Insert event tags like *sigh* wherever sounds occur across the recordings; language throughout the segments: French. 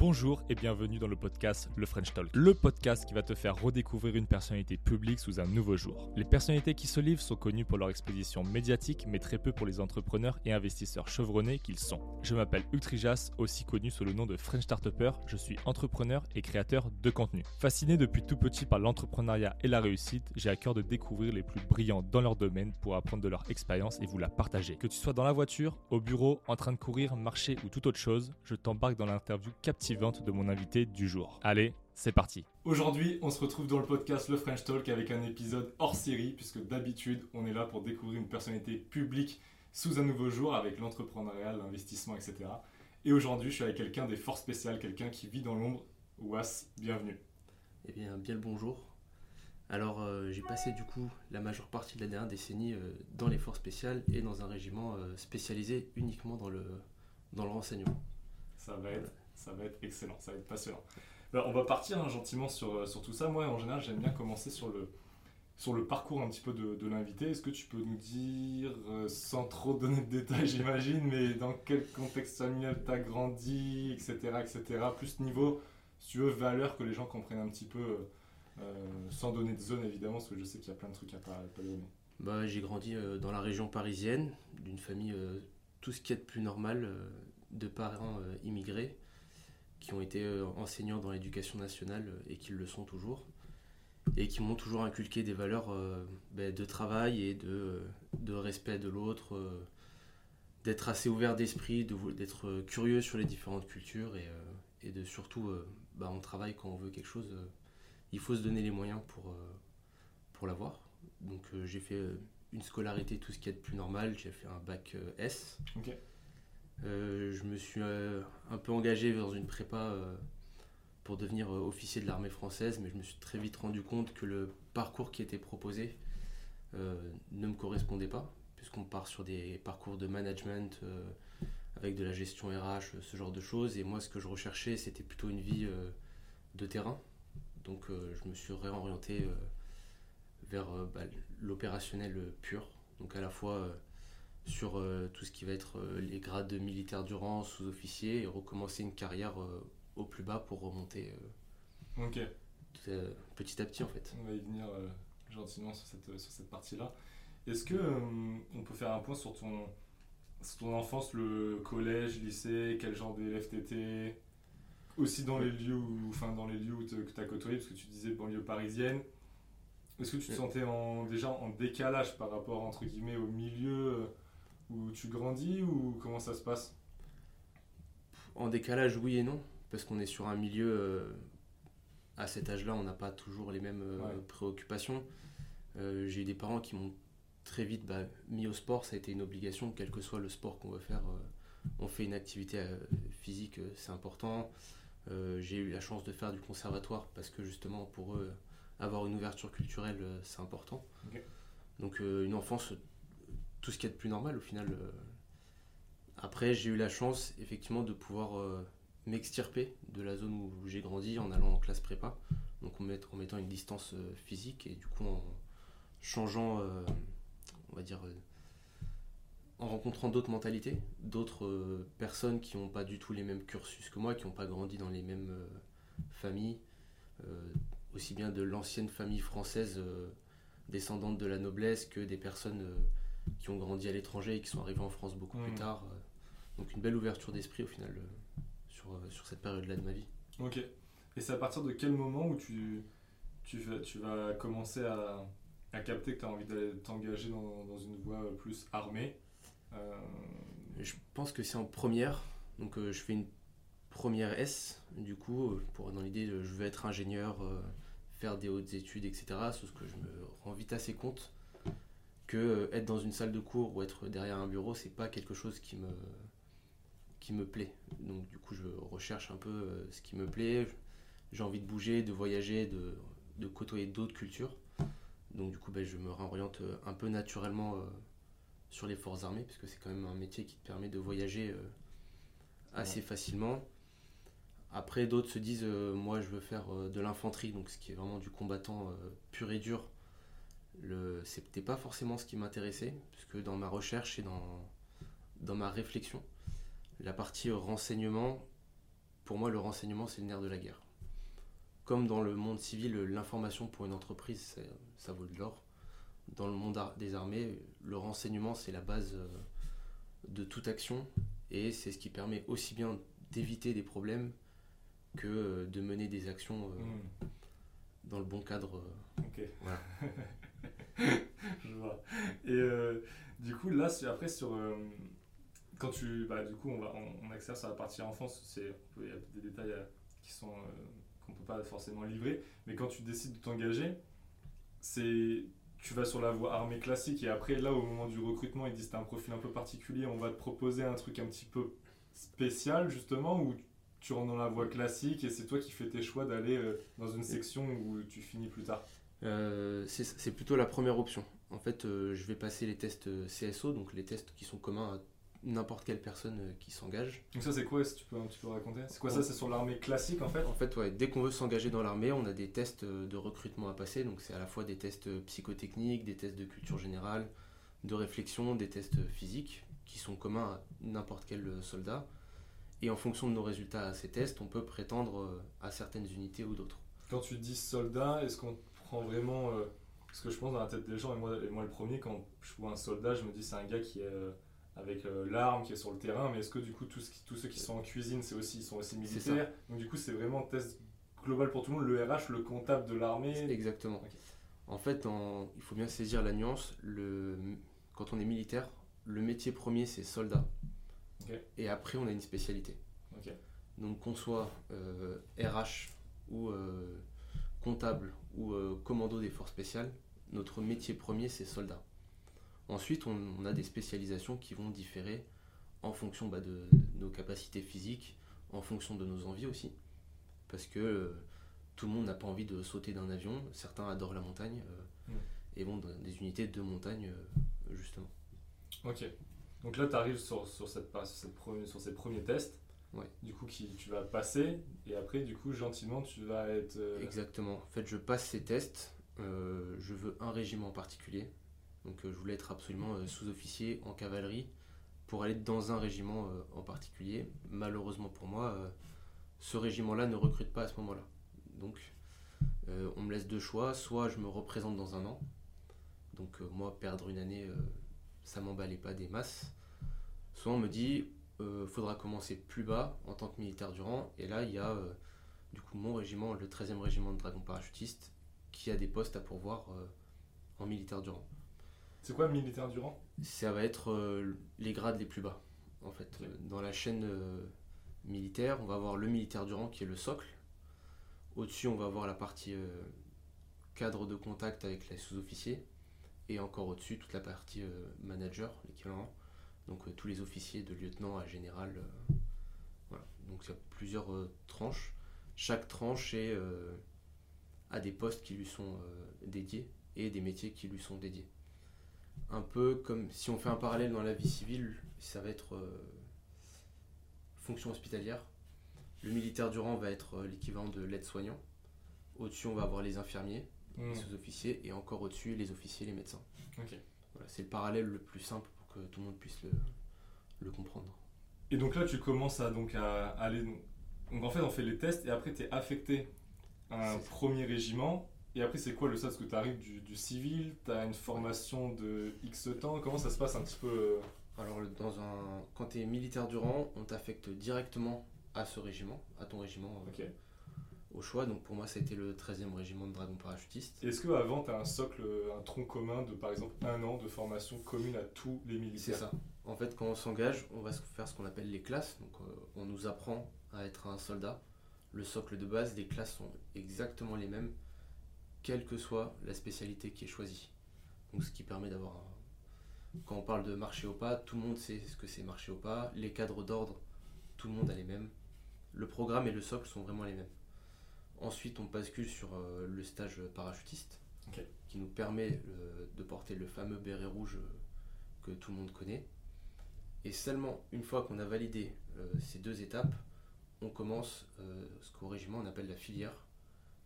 Bonjour et bienvenue dans le podcast Le French Talk, le podcast qui va te faire redécouvrir une personnalité publique sous un nouveau jour. Les personnalités qui se livrent sont connues pour leur exposition médiatique, mais très peu pour les entrepreneurs et investisseurs chevronnés qu'ils sont. Je m'appelle Hugues Trijas, aussi connu sous le nom de French Startupper. Je suis entrepreneur et créateur de contenu. Fasciné depuis tout petit par l'entrepreneuriat et la réussite, j'ai à cœur de découvrir les plus brillants dans leur domaine pour apprendre de leur expérience et vous la partager. Que tu sois dans la voiture, au bureau, en train de courir, marcher ou toute autre chose, je t'embarque dans l'interview captivante de mon invité du jour. Allez, c'est parti. Aujourd'hui, on se retrouve dans le podcast Le French Talk avec un épisode hors série, puisque d'habitude, on est là pour découvrir une personnalité publique sous un nouveau jour avec l'entrepreneuriat, l'investissement, etc. Et aujourd'hui, je suis avec quelqu'un des forces spéciales, quelqu'un qui vit dans l'ombre. Was, bienvenue. Eh bien, bien le bonjour. Alors, euh, j'ai passé du coup la majeure partie de la dernière décennie euh, dans les forces spéciales et dans un régiment euh, spécialisé uniquement dans le, dans le renseignement. Ça va être ça va être excellent, ça va être passionnant. Ben, on va partir hein, gentiment sur, euh, sur, tout ça. Moi, en général, j'aime bien commencer sur le, parcours un petit peu de, l'invité. Est-ce que tu peux nous dire, euh, sans trop donner de détails, *laughs* j'imagine, mais dans quel contexte familial tu as grandi, etc., etc. Plus niveau, si tu veux, valeur que les gens comprennent un petit peu, euh, sans donner de zone évidemment, parce que je sais qu'il y a plein de trucs à pas, pas donner. Bah, j'ai grandi dans la région parisienne, d'une famille tout ce qui est de plus normal, de parents immigrés qui ont été euh, enseignants dans l'éducation nationale euh, et qui le sont toujours, et qui m'ont toujours inculqué des valeurs euh, ben, de travail et de, de respect de l'autre, d'être assez ouvert d'esprit, d'être curieux sur les différentes cultures et, et de surtout, ben, on travaille quand on veut quelque chose, il faut se donner les moyens pour, pour l'avoir. Donc j'ai fait une scolarité, tout ce qui est de plus normal, j'ai fait un bac S. je me suis euh, un peu engagé dans une prépa euh, pour devenir officier de l'armée française, mais je me suis très vite rendu compte que le parcours qui était proposé ne me correspondait pas, puisqu'on part sur des parcours de management avec de la gestion RH, ce genre de choses. Et moi, ce que je recherchais, c'était plutôt une vie de terrain. Donc, je me suis réorienté vers bah, l'opérationnel pur. Donc, à la fois sur euh, tout ce qui va être euh, les grades de militaire durant, sous-officier, et recommencer une carrière euh, au plus bas pour remonter petit à petit en fait. On va y venir gentiment sur cette, sur cette partie-là. Est-ce que on peut faire un point sur ton, ton enfance, le collège, lycée, quel genre d'élève t'étais? Aussi dans les lieux où, enfin, dans les lieux où que tu as côtoyé, parce que tu disais banlieue parisienne. Est-ce que tu te sentais en, déjà en décalage par rapport entre guillemets au milieu où tu grandis ou comment ça se passe? En décalage, oui et non, parce qu'on est sur un milieu, euh, à cet âge-là, on n'a pas toujours les mêmes euh, préoccupations. Euh, j'ai eu des parents qui m'ont très vite bah, mis au sport, ça a été une obligation, quel que soit le sport qu'on veut faire, on fait une activité physique, c'est important. j'ai eu la chance de faire du conservatoire parce que justement pour eux, avoir une ouverture culturelle, c'est important. Donc une enfance tout ce qui est de plus normal au final. Euh. Après, j'ai eu la chance effectivement de pouvoir euh, m'extirper de la zone où j'ai grandi en allant en classe prépa, donc en, mettant une distance euh, physique et du coup en changeant, on va dire, en rencontrant d'autres mentalités, d'autres personnes qui n'ont pas du tout les mêmes cursus que moi, qui n'ont pas grandi dans les mêmes familles, aussi bien de l'ancienne famille française descendante de la noblesse que des personnes qui ont grandi à l'étranger et qui sont arrivés en France beaucoup plus mmh. tard. Euh. Donc une belle ouverture d'esprit au final euh, sur, euh, sur cette période-là de ma vie. Ok. Et c'est à partir de quel moment où tu, tu, vas, tu vas commencer à, à capter que tu as envie d'aller t'engager dans, dans, une voie plus armée Je pense que c'est en première. Donc je fais une première S, du coup, pour, dans l'idée je veux être ingénieur, faire des hautes études, etc. Sauf que je me rends vite assez compte que euh, être dans une salle de cours ou être derrière un bureau, c'est pas quelque chose qui me, qui me plaît. Donc du coup, je recherche un peu euh, ce qui me plaît. J'ai envie de bouger, de voyager, de, de côtoyer d'autres cultures. Donc du coup, ben, je me réoriente euh, un peu naturellement sur les forces armées, parce que c'est quand même un métier qui te permet de voyager assez facilement. Après, d'autres se disent, moi je veux faire de l'infanterie, donc ce qui est vraiment du combattant pur et dur le c'était pas forcément ce qui m'intéressait puisque dans ma recherche et dans dans ma réflexion la partie renseignement pour moi, le renseignement, c'est le nerf de la guerre. Comme dans le monde civil, l'information pour une entreprise, ça vaut de l'or. Dans le monde des armées, le renseignement, c'est la base euh, de toute action et c'est ce qui permet aussi bien d'éviter des problèmes que euh, de mener des actions hmm. dans le bon cadre. Voilà. *laughs* *laughs* Je vois. Et du coup, là, après, sur quand tu bah, du coup on va on, accède sur la partie enfance il y a des détails euh, qui sont euh, qu'on peut pas forcément livrer mais quand tu décides de t'engager c'est tu vas sur la voie armée classique et après là au moment du recrutement ils disent as un profil un peu particulier on va te proposer un truc un petit peu spécial justement ou tu rentres dans la voie classique et c'est toi qui fais tes choix d'aller euh, dans une section où tu finis plus tard? C'est plutôt la première option. En fait, je vais passer les tests CSO, donc les tests qui sont communs à n'importe quelle personne euh, qui s'engage. Donc ça c'est quoi si tu peux un petit peu raconter? C'est quoi ça C'est sur l'armée classique en fait? En fait ouais, dès qu'on veut s'engager dans l'armée, on a des tests euh, de recrutement à passer. Donc c'est à la fois des tests euh, psychotechniques, des tests de culture générale, de réflexion, des tests physiques qui sont communs à n'importe quel soldat. Et en fonction de nos résultats à ces tests, on peut prétendre à certaines unités ou d'autres. Quand tu dis soldat, est-ce qu'on prend vraiment... Parce que je pense dans la tête des gens, et moi, et moi le premier, quand je vois un soldat, je me dis c'est un gars qui est avec euh, l'arme qui est sur le terrain, mais est-ce que du coup tous, tous ceux qui sont en cuisine, c'est aussi, ils sont aussi militaires? Donc du coup c'est vraiment un test global pour tout le monde, le RH, le comptable de l'armée. Exactement. En fait, il faut bien saisir la nuance, le, quand on est militaire, le métier premier c'est soldat. Et après on a une spécialité. Donc qu'on soit RH euh, ou euh, comptable ou commando des forces spéciales, notre métier premier c'est soldat. Ensuite, on, a des spécialisations qui vont différer en fonction bah, de, nos capacités physiques, en fonction de nos envies aussi. Parce que euh, tout le monde n'a pas envie de sauter d'un avion. Certains adorent la montagne euh, et vont dans des unités de montagne, euh, justement. Ok. Donc là, tu arrives sur, sur, cette, sur ces premiers tests. Ouais. Du coup, qui, tu vas passer et après, du coup, gentiment, tu vas être. Exactement. En fait, je passe ces tests. je veux un régiment en particulier. Donc euh, je voulais être absolument euh, sous-officier en cavalerie pour aller dans un régiment euh, en particulier. Malheureusement pour moi, ce régiment-là ne recrute pas à ce moment-là. Donc on me laisse deux choix, soit je me représente dans un an, donc moi perdre une année, ça m'emballait pas des masses, soit on me dit faudra commencer plus bas en tant que militaire du rang, et là il y a du coup mon régiment, le 13e régiment de dragons parachutistes, qui a des postes à pourvoir en militaire du rang. C'est quoi militaire du rang Ça va être euh, les grades les plus bas. En fait, dans la chaîne euh, militaire, on va avoir le militaire du rang qui est le socle. Au-dessus, on va avoir la partie euh, cadre de contact avec les sous-officiers. Et encore au-dessus, toute la partie manager, l'équivalent. Donc tous les officiers de lieutenant à général. voilà. Donc il y a plusieurs tranches. Chaque tranche est, a des postes qui lui sont dédiés et des métiers qui lui sont dédiés un peu comme si on fait un parallèle dans la vie civile, ça va être euh, fonction hospitalière. Le militaire du rang va être euh, l'équivalent de l'aide-soignant. Au-dessus, on va avoir les infirmiers, les hmm. sous-officiers, et encore au-dessus, les officiers, les médecins. Voilà, c'est le parallèle le plus simple que tout le monde puisse le, comprendre. Et donc là, tu commences à, donc, à aller. Donc en fait, on fait les tests et après, tu es affecté à un premier régiment et après, c'est quoi le stade Est-ce que tu arrives du, civil? Tu as une formation de X temps? Comment ça se passe un petit peu euh? Alors, dans un... quand tu es militaire du rang, on t'affecte directement à ce régiment, à ton régiment euh, au choix. Donc, pour moi, ça a été le 13e régiment de dragons parachutistes. Est-ce qu'avant, tu as un socle, un tronc commun de, par exemple, un an de formation commune à tous les militaires? C'est ça. En fait, quand on s'engage, on va faire ce qu'on appelle les classes. Donc, euh, on nous apprend à être un soldat. Le socle de base, les classes sont exactement les mêmes quelle que soit la spécialité qui est choisie. Donc ce qui permet d'avoir Quand on parle de marché au pas, tout le monde sait ce que c'est marché au pas. Les cadres d'ordre, tout le monde a les mêmes. Le programme et le socle sont vraiment les mêmes. Ensuite, on bascule sur euh, le stage parachutiste, qui nous permet euh, de porter le fameux béret rouge euh, que tout le monde connaît. Et seulement une fois qu'on a validé ces deux étapes, on commence ce qu'au régiment on appelle la filière,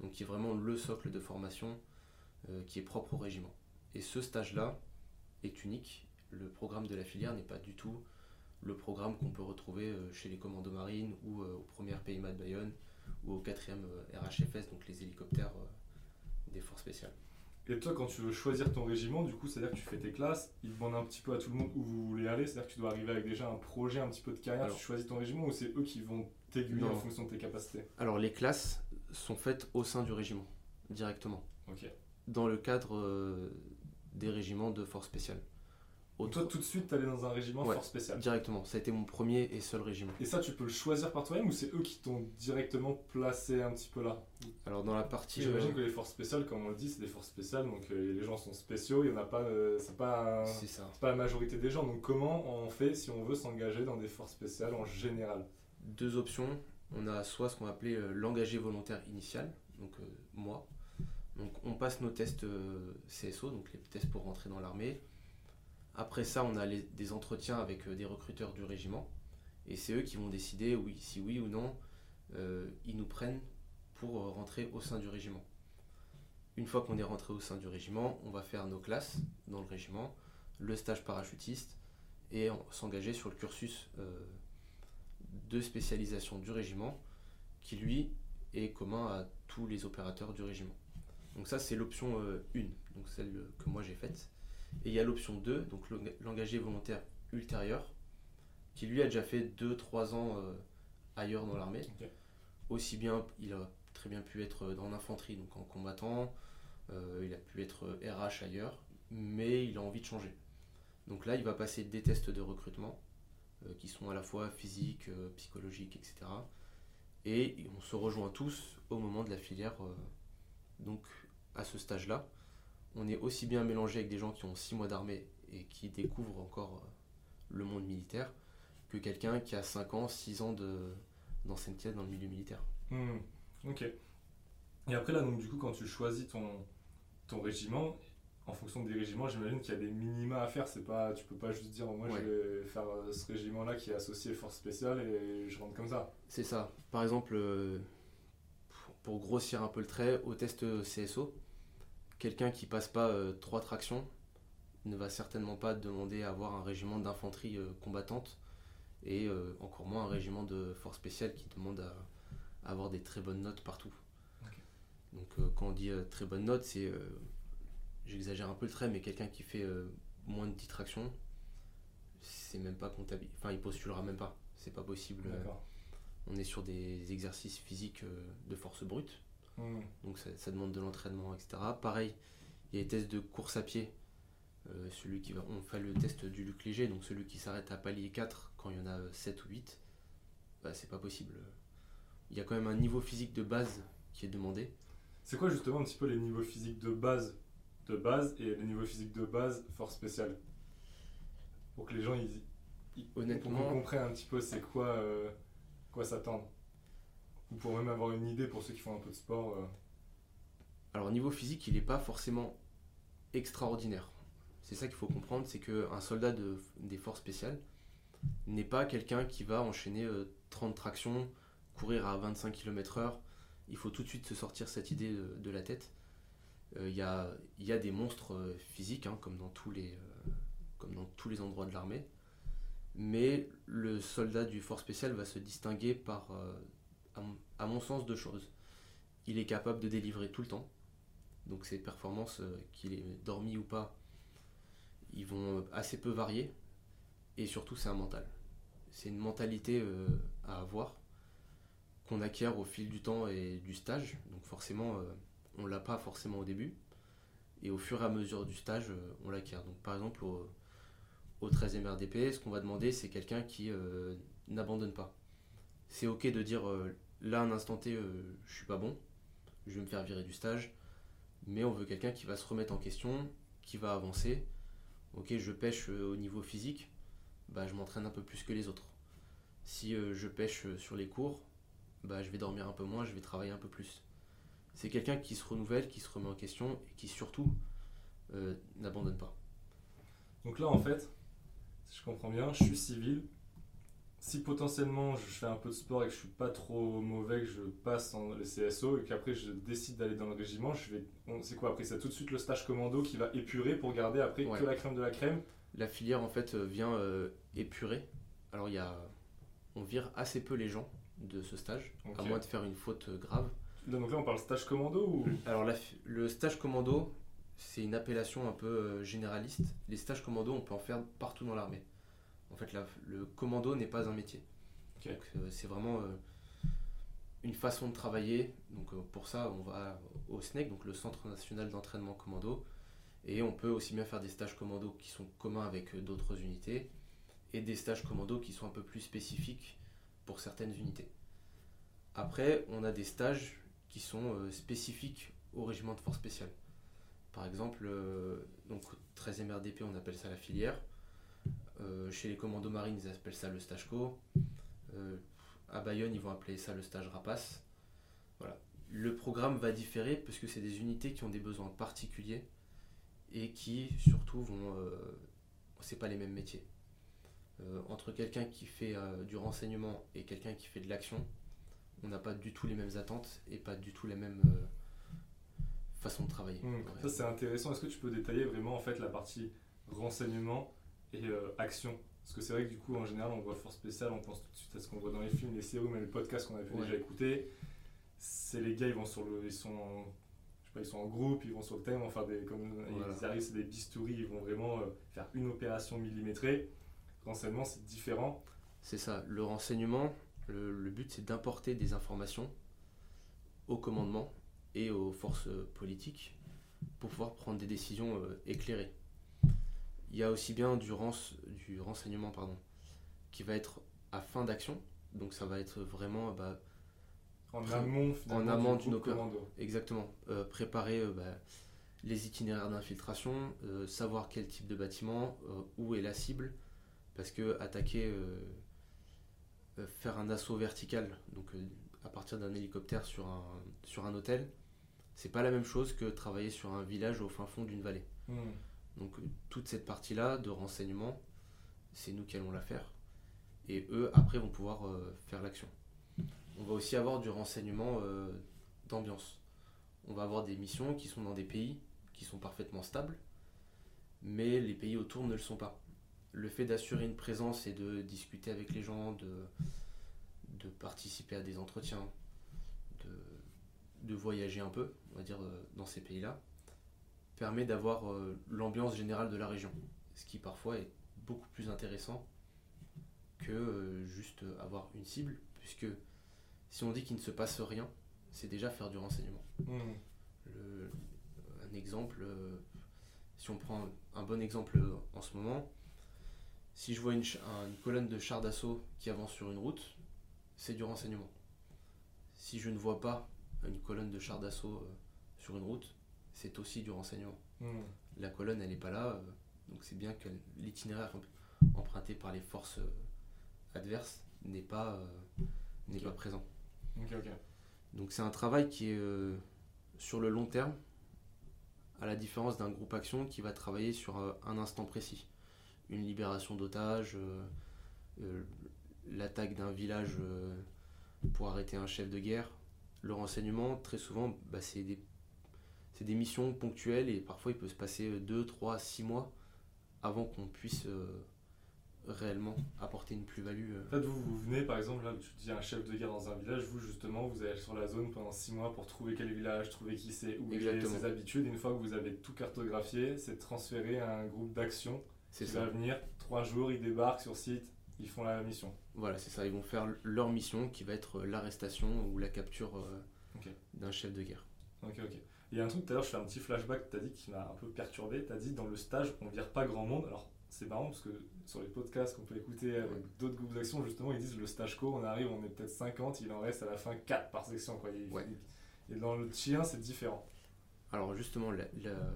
donc qui est vraiment le socle de formation qui est propre au régiment. Et ce stage-là est unique. Le programme de la filière n'est pas du tout le programme qu'on peut retrouver chez les commandos marines ou au premier PIMA de Bayonne ou au 4e RHFS, donc les hélicoptères des forces spéciales. Et toi, quand tu veux choisir ton régiment, du coup, c'est-à-dire que tu fais tes classes, ils demandent un petit peu à tout le monde où vous voulez aller, c'est-à-dire que tu dois arriver avec déjà un projet, un petit peu de carrière, tu choisis ton régiment ou c'est eux qui vont t'aiguiller en fonction de tes capacités? Alors, les classes sont faites au sein du régiment, directement. Ok. Dans le cadre euh, des régiments de force Toi, tout de suite, t'allais dans un régiment force spéciale Directement, ça a été mon premier et seul régiment. Et ça, tu peux le choisir par toi-même ou c'est eux qui t'ont directement placé un petit peu là? Alors, dans la partie. J'imagine euh, que les forces spéciales, comme on le dit, c'est des forces spéciales, donc euh, les gens sont spéciaux, il y en a pas. Euh, c'est pas, pas la majorité des gens. Donc, comment on fait si on veut s'engager dans des forces spéciales en général? Deux options. On a soit ce qu'on va appeler l'engagé volontaire initial, donc moi. Donc, on passe nos tests CSO, donc les tests pour rentrer dans l'armée après ça, on a des entretiens avec euh, des recruteurs du régiment. Et c'est eux qui vont décider oui, si oui ou non euh, ils nous prennent pour euh, rentrer au sein du régiment. Une fois qu'on est rentré au sein du régiment, on va faire nos classes dans le régiment, le stage parachutiste et s'engager sur le cursus de spécialisation du régiment qui lui est commun à tous les opérateurs du régiment. Donc ça c'est l'option 1, donc celle que moi j'ai faite. Et il y a l'option 2, donc l'engagé volontaire ultérieur, qui lui a déjà fait 2-3 ans euh, ailleurs dans l'armée. Aussi bien, il a très bien pu être dans l'infanterie, donc en combattant, euh, il a pu être RH ailleurs, mais il a envie de changer. Donc là, il va passer des tests de recrutement, euh, qui sont à la fois physiques, psychologiques, etc. Et on se rejoint tous au moment de la filière, donc à ce stage-là on est aussi bien mélangé avec des gens qui ont 6 mois d'armée et qui découvrent encore euh, le monde militaire que quelqu'un qui a 5 ans, 6 ans d'ancienneté dans le milieu militaire. Hmm, ok. Et après là, donc du coup, quand tu choisis ton, ton régiment, en fonction des régiments, j'imagine qu'il y a des minima à faire. C'est pas, tu peux pas juste dire moi je vais faire euh, ce régiment-là qui est associé force spéciale et je rentre comme ça. C'est ça. Par exemple, euh, pour grossir un peu le trait, au test CSO, quelqu'un qui passe pas euh, trois tractions ne va certainement pas demander à avoir un régiment d'infanterie euh, combattante et euh, encore moins un régiment de force spéciale qui demande à, avoir des très bonnes notes partout. Donc quand on dit très bonnes notes, c'est, j'exagère un peu le trait, mais quelqu'un qui fait moins de 10 tractions, c'est même pas comptable. Enfin, il postulera même pas. C'est pas possible. on est sur des exercices physiques de force brute. Hmm. Donc ça, demande de l'entraînement, etc. Pareil, il y a les tests de course à pied. Euh, celui qui va, on fait le test du Luc Léger, donc celui qui s'arrête à palier 4 quand il y en a 7 ou 8, bah, c'est pas possible. Il y a quand même un niveau physique de base qui est demandé. C'est quoi justement un petit peu les niveaux physiques de base de base et les niveaux physiques de base force spéciale Pour que les gens ils, Honnêtement, comprennent un petit peu c'est quoi, euh, quoi s'attendre. Ou pour même avoir une idée pour ceux qui font un peu de sport euh. Alors, au niveau physique, il n'est pas forcément extraordinaire. C'est ça qu'il faut comprendre c'est qu'un soldat de, des forces spéciales n'est pas quelqu'un qui va enchaîner 30 euh, tractions, courir à 25 km/h. Il faut tout de suite se sortir cette idée de, la tête. Euh, il y, a, y, a, des monstres physiques, hein, comme, dans tous les, comme dans tous les endroits de l'armée. Mais le soldat du force spécial va se distinguer par à mon, sens, deux choses. Il est capable de délivrer tout le temps. Donc ses performances, euh, qu'il ait dormi ou pas, ils vont assez peu varier. Et surtout, c'est un mental. C'est une mentalité euh, à avoir qu'on acquiert au fil du temps et du stage. Donc forcément, euh, on l'a pas forcément au début. Et au fur et à mesure du stage, on l'acquiert. Donc par exemple, au, au 13e RDP, ce qu'on va demander, c'est quelqu'un qui n'abandonne pas. C'est ok de dire Là, un instant T, euh, je suis pas bon, je vais me faire virer du stage, mais on veut quelqu'un qui va se remettre en question, qui va avancer. Ok, je pêche euh, au niveau physique, bah, je m'entraîne un peu plus que les autres. Si euh, je pêche sur les cours, bah, je vais dormir un peu moins, je vais travailler un peu plus. C'est quelqu'un qui se renouvelle, qui se remet en question et qui surtout n'abandonne pas. Donc là, en fait, si je comprends bien, je suis civil, si potentiellement je fais un peu de sport et que je suis pas trop mauvais, que je passe en le CSO et qu'après je décide d'aller dans le régiment, je vais. C'est quoi après C'est tout de suite le stage commando qui va épurer pour garder après que la crème de la crème? La filière en fait euh, vient euh, épurer Alors, il y a, on vire assez peu les gens de ce stage, à moins de faire une faute grave. Là, donc là, on parle stage commando ou? Alors, la le stage commando, c'est une appellation un peu euh, généraliste. Les stages commando, on peut en faire partout dans l'armée. En fait, la- le commando n'est pas un métier. Donc, euh, c'est vraiment euh, une façon de travailler. Donc, euh, pour ça, on va au SNEC, donc le Centre national d'entraînement commando. Et on peut aussi bien faire des stages commando qui sont communs avec d'autres unités et des stages commando qui sont un peu plus spécifiques pour certaines unités. Après, on a des stages qui sont euh, spécifiques au régiment de force spéciale. Par exemple, euh, donc 13e RDP, on appelle ça la filière. Euh, chez les commandos marines, ils appellent ça le stage co. Euh, à Bayonne, ils vont appeler ça le stage rapace. Voilà. Le programme va différer parce que c'est des unités qui ont des besoins particuliers et qui surtout vont. Euh, c'est pas les mêmes métiers. Euh, entre quelqu'un qui fait du renseignement et quelqu'un qui fait de l'action, on n'a pas du tout les mêmes attentes et pas du tout les mêmes façons de travailler. Ouais. Ça, c'est intéressant. Est-ce que tu peux détailler vraiment en fait la partie renseignement et euh, action Parce que c'est vrai que du coup, en général, on voit force spéciale, on pense tout de suite à ce qu'on voit dans les films, les séries, mais les podcasts qu'on a pu Ouais. déjà écouter. C'est les gars, ils vont sur le, ils sont, en, je sais pas, ils sont en groupe, ils vont sur le thème, faire des, comme Voilà. ils arrivent, c'est des bistouris, ils vont vraiment euh, faire une opération millimétrée. Renseignement, c'est différent. C'est ça, le renseignement, le, le but c'est d'importer des informations au commandement et aux forces euh, politiques pour pouvoir prendre des décisions euh, éclairées. Il y a aussi bien du, rense- du renseignement pardon, qui va être à fin d'action, donc ça va être vraiment bah, En amont, en amont d'une. Exactement. Euh, préparer euh, bah, les itinéraires d'infiltration, euh, savoir quel type de bâtiment, où est la cible, parce que attaquer, faire un assaut vertical, donc à partir d'un hélicoptère sur un, sur un hôtel, c'est pas la même chose que travailler sur un village au fin fond d'une vallée. Hmm. Donc euh, toute cette partie-là de renseignement, c'est nous qui allons la faire. Et eux, après, vont pouvoir euh, faire l'action. On va aussi avoir du renseignement euh, d'ambiance. On va avoir des missions qui sont dans des pays qui sont parfaitement stables, mais les pays autour ne le sont pas. Le fait d'assurer une présence et de discuter avec les gens, de, participer à des entretiens, de, de voyager un peu, on va dire, dans ces pays-là, permet d'avoir euh, l'ambiance générale de la région. Ce qui parfois est beaucoup plus intéressant que euh, juste avoir une cible, puisque si on dit qu'il ne se passe rien, c'est déjà faire du renseignement. Le- un exemple, euh, si on prend un bon exemple euh, en ce moment, si je vois une, colonne de chars d'assaut qui avance sur une route, c'est du renseignement. Si je ne vois pas une colonne de chars d'assaut euh, sur une route, c'est aussi du renseignement. Hmm. La colonne, elle n'est pas là, euh, donc c'est bien que l'itinéraire emprunté par les forces euh, adverses n'est pas, euh, n'est pas présent. Donc c'est un travail qui est sur le long terme, à la différence d'un groupe action qui va travailler sur un instant précis. Une libération d'otages, l'attaque d'un village pour arrêter un chef de guerre. Le renseignement, très souvent, bah, c'est des, c'est des missions ponctuelles et parfois il peut se passer 2, 3, 6 mois avant qu'on puisse euh, réellement apporter une plus-value. euh. En fait, vous, vous venez, par exemple, là, tu dis un chef de guerre dans un village, vous, justement, vous allez sur la zone pendant 6 mois pour trouver quel village, trouver qui c'est, où il ses habitudes. Et une fois que vous avez tout cartographié, c'est transféré à un groupe d'action C'est qui ça. va venir, 3 jours, ils débarquent sur site, ils font la mission. Voilà, c'est ça. Ils vont faire leur mission qui va être euh, l'arrestation ou la capture euh, d'un chef de guerre. Ok, ok. Il y a un truc tout à l'heure, je fais un petit flashback, tu as dit qui m'a un peu perturbé. Tu as dit dans le stage, on vire pas grand monde. Alors, c'est marrant parce que sur les podcasts qu'on peut écouter avec d'autres groupes d'action, justement, ils disent le stage co, on arrive, on est peut-être 50, il en reste à la fin 4 par section. Quoi. Il- Ouais. Et dans le tien, c'est différent. Alors justement, la- la-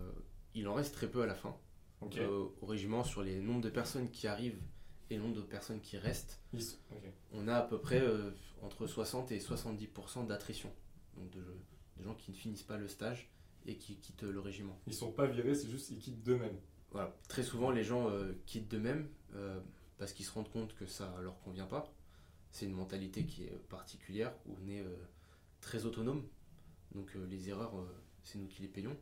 il en reste très peu à la fin euh, au régiment sur les nombres de personnes qui arrivent et le nombre de personnes qui restent. On a à peu près euh, entre 60 et 70% d'attrition. Donc de, de gens qui ne finissent pas le stage et qui quittent le régiment. Ils sont pas virés, c'est juste ils quittent d'eux-mêmes. Voilà. Très souvent, les gens euh, quittent d'eux-mêmes euh, parce qu'ils se rendent compte que ça leur convient pas. C'est une mentalité qui est particulière où on est euh, très autonome. Donc euh, les erreurs, euh, c'est nous qui les payons.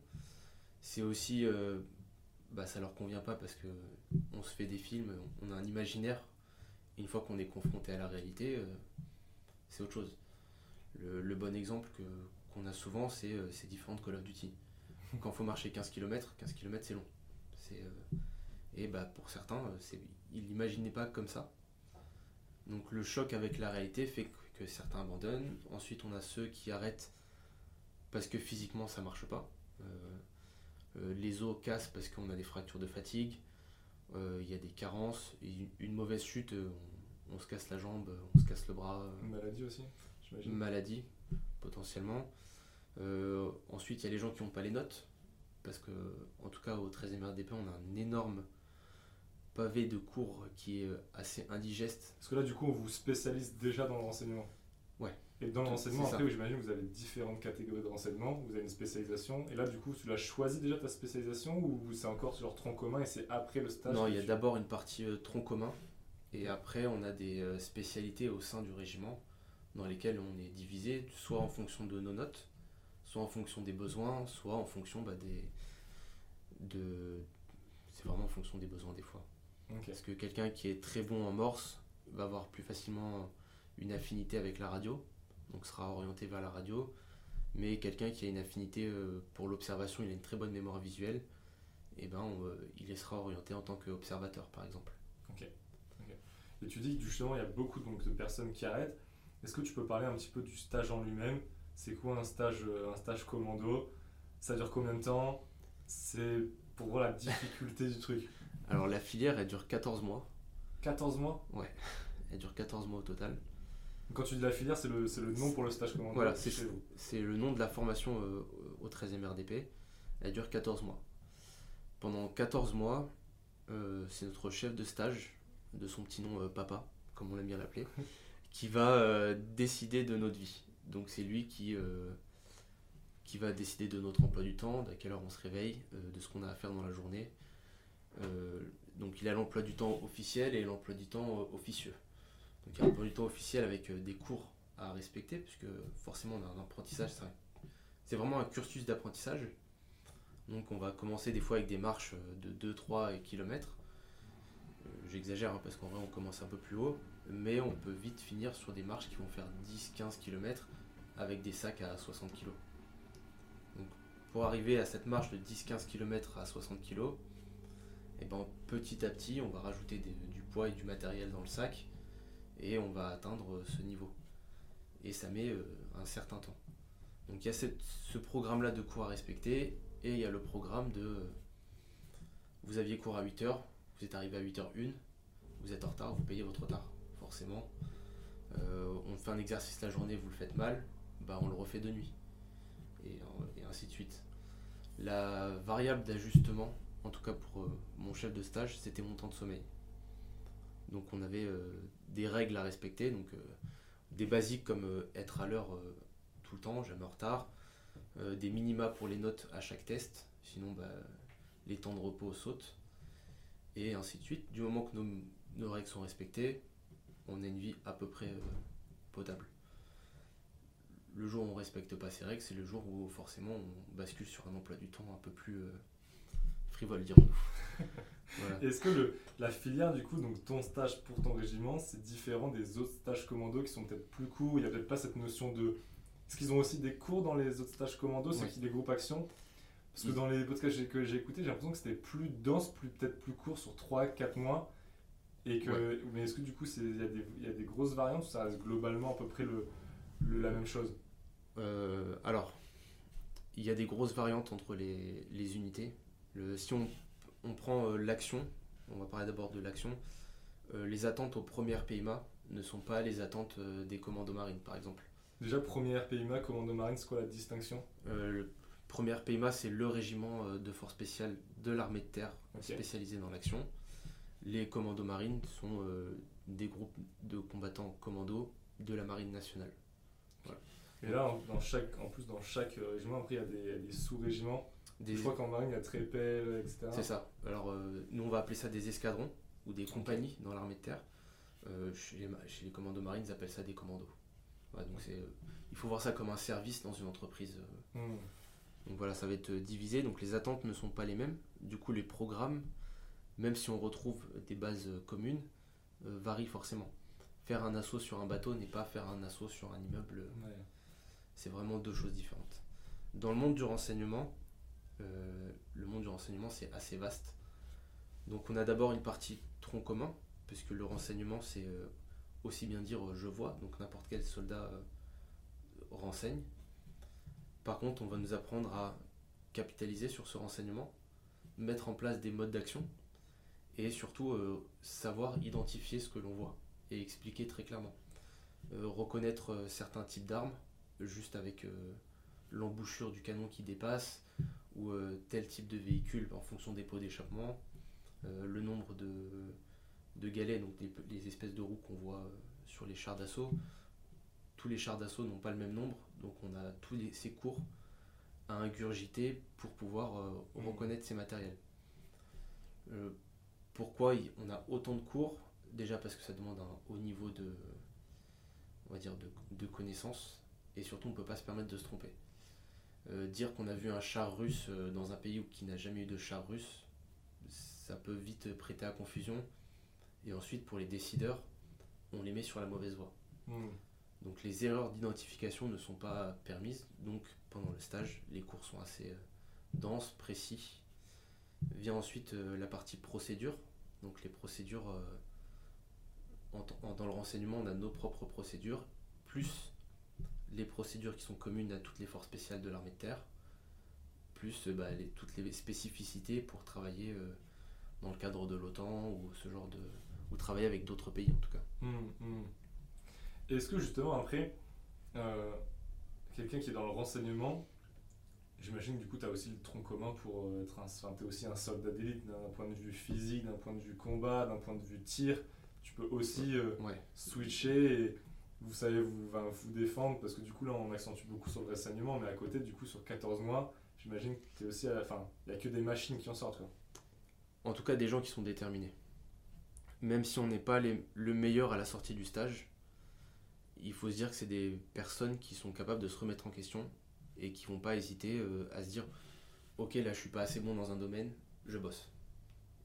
C'est aussi, euh, bah, ça leur convient pas parce que on se fait des films, on a un imaginaire une fois qu'on est confronté à la réalité, c'est autre chose. Le, bon exemple qu'on a souvent, c'est ces différentes Call of Duty. Quand il faut marcher 15 km, 15 km c'est long. et bah, pour certains, ils n'imaginaient pas comme ça. Donc le choc avec la réalité fait que, certains abandonnent. Ensuite, on a ceux qui arrêtent parce que physiquement ça marche pas. Euh, euh, les os cassent parce qu'on a des fractures de fatigue. Euh, il y a des carences. une mauvaise chute, on, se casse la jambe, on se casse le bras. Une maladie aussi, maladie, potentiellement. Ensuite, il y a les gens qui n'ont pas les notes. Parce que, en tout cas, au 13e RDP, on a un énorme pavé de cours qui est assez indigeste. Parce que là, du coup, on vous spécialise déjà dans le renseignement. Ouais. Et dans le renseignement, après, j'imagine que vous avez différentes catégories de renseignement, vous avez une spécialisation. Et là, du coup, tu l'as choisi déjà ta spécialisation ou c'est encore sur tronc commun et c'est après le stage Non, il y a d'abord une partie euh, tronc commun et après, on a des euh, spécialités au sein du régiment dans lesquelles on est divisé, soit en fonction de nos notes, soit en fonction des besoins, soit en fonction bah, des. De... C'est vraiment en fonction des besoins des fois. Parce que quelqu'un qui est très bon en morse va avoir plus facilement une affinité avec la radio, donc sera orienté vers la radio. Mais quelqu'un qui a une affinité euh, pour l'observation, il a une très bonne mémoire visuelle, et eh ben euh, il sera orienté en tant qu'observateur par exemple. Ok. Et tu dis que justement il y a beaucoup donc, de personnes qui arrêtent. Est-ce que tu peux parler un petit peu du stage en lui-même? C'est quoi un stage, euh, un stage commando? Ça dure combien de temps? C'est pour voir la difficulté du truc. *laughs* Alors la filière, elle dure 14 mois. 14 mois? Ouais, elle dure 14 mois au total. Quand tu dis la filière, c'est le, le, nom pour le stage commandant Voilà, c'est le nom de la formation euh, au 13e RDP. Elle dure 14 mois. Pendant 14 mois, euh, c'est notre chef de stage, de son petit nom euh, Papa, comme on l'aime bien l'appeler, *laughs* qui va décider de notre vie. Donc c'est lui qui, qui va décider de notre emploi du temps, d'à quelle heure on se réveille, de ce qu'on a à faire dans la journée, euh, donc il a l'emploi du temps officiel et l'emploi du temps euh, officieux. Donc il y a l'emploi du temps officiel avec euh, des cours à respecter, puisque forcément on a un apprentissage, c'est vraiment un cursus d'apprentissage. Donc on va commencer des fois avec des marches de 2-3 km. J'exagère hein, parce qu'en vrai on commence un peu plus haut, mais on peut vite finir sur des marches qui vont faire 10-15 km avec des sacs à 60 kg. Donc pour arriver à cette marche de 10-15 km à 60 kg, et ben petit à petit, on va rajouter du poids et du matériel dans le sac et on va atteindre ce niveau. Et ça met euh, un certain temps. Donc il y a ce programme-là de cours à respecter et il y a le programme de vous aviez cours à 8h, vous êtes arrivé à 8h01, vous êtes en retard, vous payez votre retard, forcément. Euh, on fait un exercice la journée, vous le faites mal, bah on le refait de nuit. Et, et ainsi de suite. La variable d'ajustement en tout cas pour euh, mon chef de stage, c'était mon temps de sommeil. Donc on avait euh, des règles à respecter, donc euh, des basiques comme être à l'heure tout le temps, jamais en retard, des minima pour les notes à chaque test, sinon bah, les temps de repos sautent, et ainsi de suite. Du moment que nos, règles sont respectées, on a une vie à peu près potable. Le jour où on ne respecte pas ces règles, c'est le jour où forcément on bascule sur un emploi du temps un peu plus frivole, dirons *laughs* Est-ce que le, la filière, du coup, donc ton stage pour ton régiment, c'est différent des autres stages commando qui sont peut-être plus courts? Il n'y a peut-être pas cette notion de. Est-ce qu'ils ont aussi des cours dans les autres stages commando, ceux qui des groupes actions Parce que dans les podcasts que j'ai écoutés, j'ai l'impression que c'était plus dense, plus, peut-être plus court sur 3-4 mois. Et que, Mais est-ce que du coup, il y, y, a des grosses variantes ou ça reste globalement à peu près le, la même chose? Euh, Alors, il y a des grosses variantes entre les, les unités. Si on, prend euh, l'action, on va parler d'abord de l'action, euh, les attentes aux premières PIMA ne sont pas les attentes des commandos marines, par exemple. Déjà, première PIMA, commando marine, c'est quoi la distinction? Le Première PIMA, c'est le régiment de force spéciale de l'armée de terre spécialisé dans l'action. Les commandos marines sont des groupes de combattants commandos de la marine nationale. Et là, en, dans chaque, en plus, dans chaque régiment, après, il y a des sous-régiments des... Je crois qu'en marine, il y a Trépel, etc. C'est ça. Alors, euh, nous, on va appeler ça des escadrons ou des compagnies dans l'armée de terre. Euh, chez, les, chez, les, commandos marines, ils appellent ça des commandos. donc c'est, euh, il faut voir ça comme un service dans une entreprise. Hmm. Donc voilà, ça va être divisé. Donc les attentes ne sont pas les mêmes. Du coup, les programmes, même si on retrouve des bases communes, varie forcément. Faire un assaut sur un bateau n'est pas faire un assaut sur un immeuble. C'est vraiment deux choses différentes. Dans le monde du renseignement, le monde du renseignement c'est assez vaste. Donc on a d'abord une partie tronc commun, puisque le renseignement c'est aussi bien dire je vois, donc n'importe quel soldat renseigne. Par contre, on va nous apprendre à capitaliser sur ce renseignement, mettre en place des modes d'action et surtout euh, savoir identifier ce que l'on voit et expliquer très clairement. Euh, reconnaître euh, certains types d'armes, juste avec l'embouchure du canon qui dépasse, ou tel type de véhicule en fonction des pots d'échappement, le nombre de, de galets, donc les, espèces de roues qu'on voit sur les chars d'assaut. Tous les chars d'assaut n'ont pas le même nombre, donc on a tous ces cours à ingurgiter pour pouvoir reconnaître ces matériels. Pourquoi on a autant de cours Déjà parce que ça demande un haut niveau de, on va dire de, connaissances et surtout on ne peut pas se permettre de se tromper. Euh, dire qu'on a vu un char russe euh, dans un pays qui n'a jamais eu de char russe, ça peut vite prêter à confusion. Et ensuite, pour les décideurs, on les met sur la mauvaise voie. Hmm. Donc les erreurs d'identification ne sont pas permises. Donc pendant le stage, les cours sont assez euh, denses, précis. Vient ensuite la partie procédure. Donc les procédures, euh, dans le renseignement, on a nos propres procédures, plus les procédures qui sont communes à toutes les forces spéciales de l'armée de terre, plus euh, bah, toutes les spécificités pour travailler euh, dans le cadre de l'OTAN ou ce genre de ou travailler avec d'autres pays en tout cas. Hum, hum. Est-ce que justement après, quelqu'un qui est dans le renseignement, J'imagine que du coup, tu as aussi le tronc commun pour euh, être un. Enfin, tu es aussi un soldat d'élite d'un point de vue physique, d'un point de vue combat, d'un point de vue tir. Tu peux aussi euh, switcher et vous savez vous, vous défendre parce que du coup, là, on accentue beaucoup sur le renseignement, mais à côté, du coup, sur 14 mois, j'imagine que tu es aussi à la fin. Il n'y a que des machines qui en sortent. Quoi. En tout cas, des gens qui sont déterminés. Même si on n'est pas les, le meilleur à la sortie du stage, il faut se dire que c'est des personnes qui sont capables de se remettre en question et qui vont pas hésiter euh, à se dire ok là je suis pas assez bon dans un domaine, je bosse.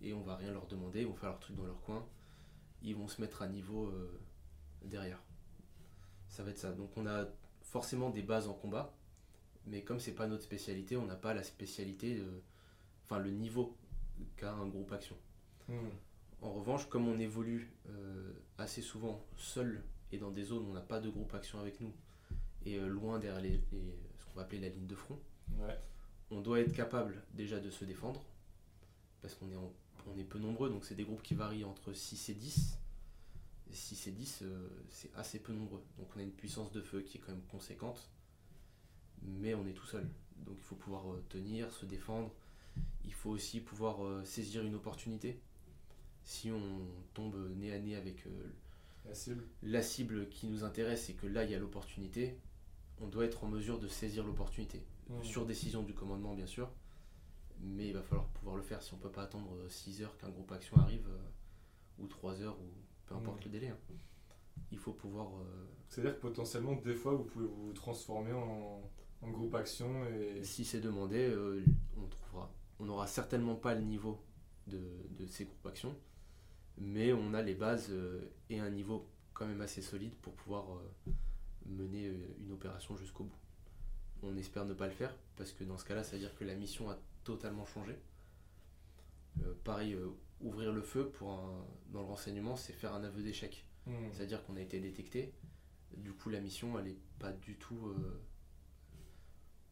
Et on va rien leur demander, ils vont faire leur truc dans leur coin, ils vont se mettre à niveau euh, derrière. Ça va être ça. Donc on a forcément des bases en combat, mais comme c'est pas notre spécialité, on n'a pas la spécialité, enfin le niveau qu'a un groupe action. Hmm. En revanche, comme on évolue euh, assez souvent seul et dans des zones où on n'a pas de groupe action avec nous, et loin derrière les, on va appeler la ligne de front. On doit être capable déjà de se défendre, parce qu'on est, on est peu nombreux, donc c'est des groupes qui varient entre 6 et 10. 6 et 10, euh, c'est assez peu nombreux. Donc on a une puissance de feu qui est quand même conséquente, mais on est tout seul. Donc il faut pouvoir euh, tenir, se défendre. Il faut aussi pouvoir euh, saisir une opportunité. Si on tombe nez à nez avec la, cible. la cible qui nous intéresse et que là il y a l'opportunité, on doit être en mesure de saisir l'opportunité. Sur décision du commandement, bien sûr, mais il va falloir pouvoir le faire si on ne peut pas attendre 6 heures qu'un groupe action arrive, euh, ou 3 heures, ou peu importe le délai. Hein. Il faut pouvoir. Euh, C'est-à-dire que potentiellement, des fois, vous pouvez vous transformer en, groupe action et. Si c'est demandé, euh, on trouvera. On n'aura certainement pas le niveau de, de, ces groupes action, mais on a les bases et un niveau quand même assez solide pour pouvoir mener euh, une opération jusqu'au bout. On espère ne pas le faire, parce que dans ce cas-là, ça veut dire que la mission a totalement changé. Euh, pareil, euh, ouvrir le feu pour dans le renseignement, c'est faire un aveu d'échec. Hmm. C'est-à-dire qu'on a été détecté. Du coup, la mission, elle n'est pas du tout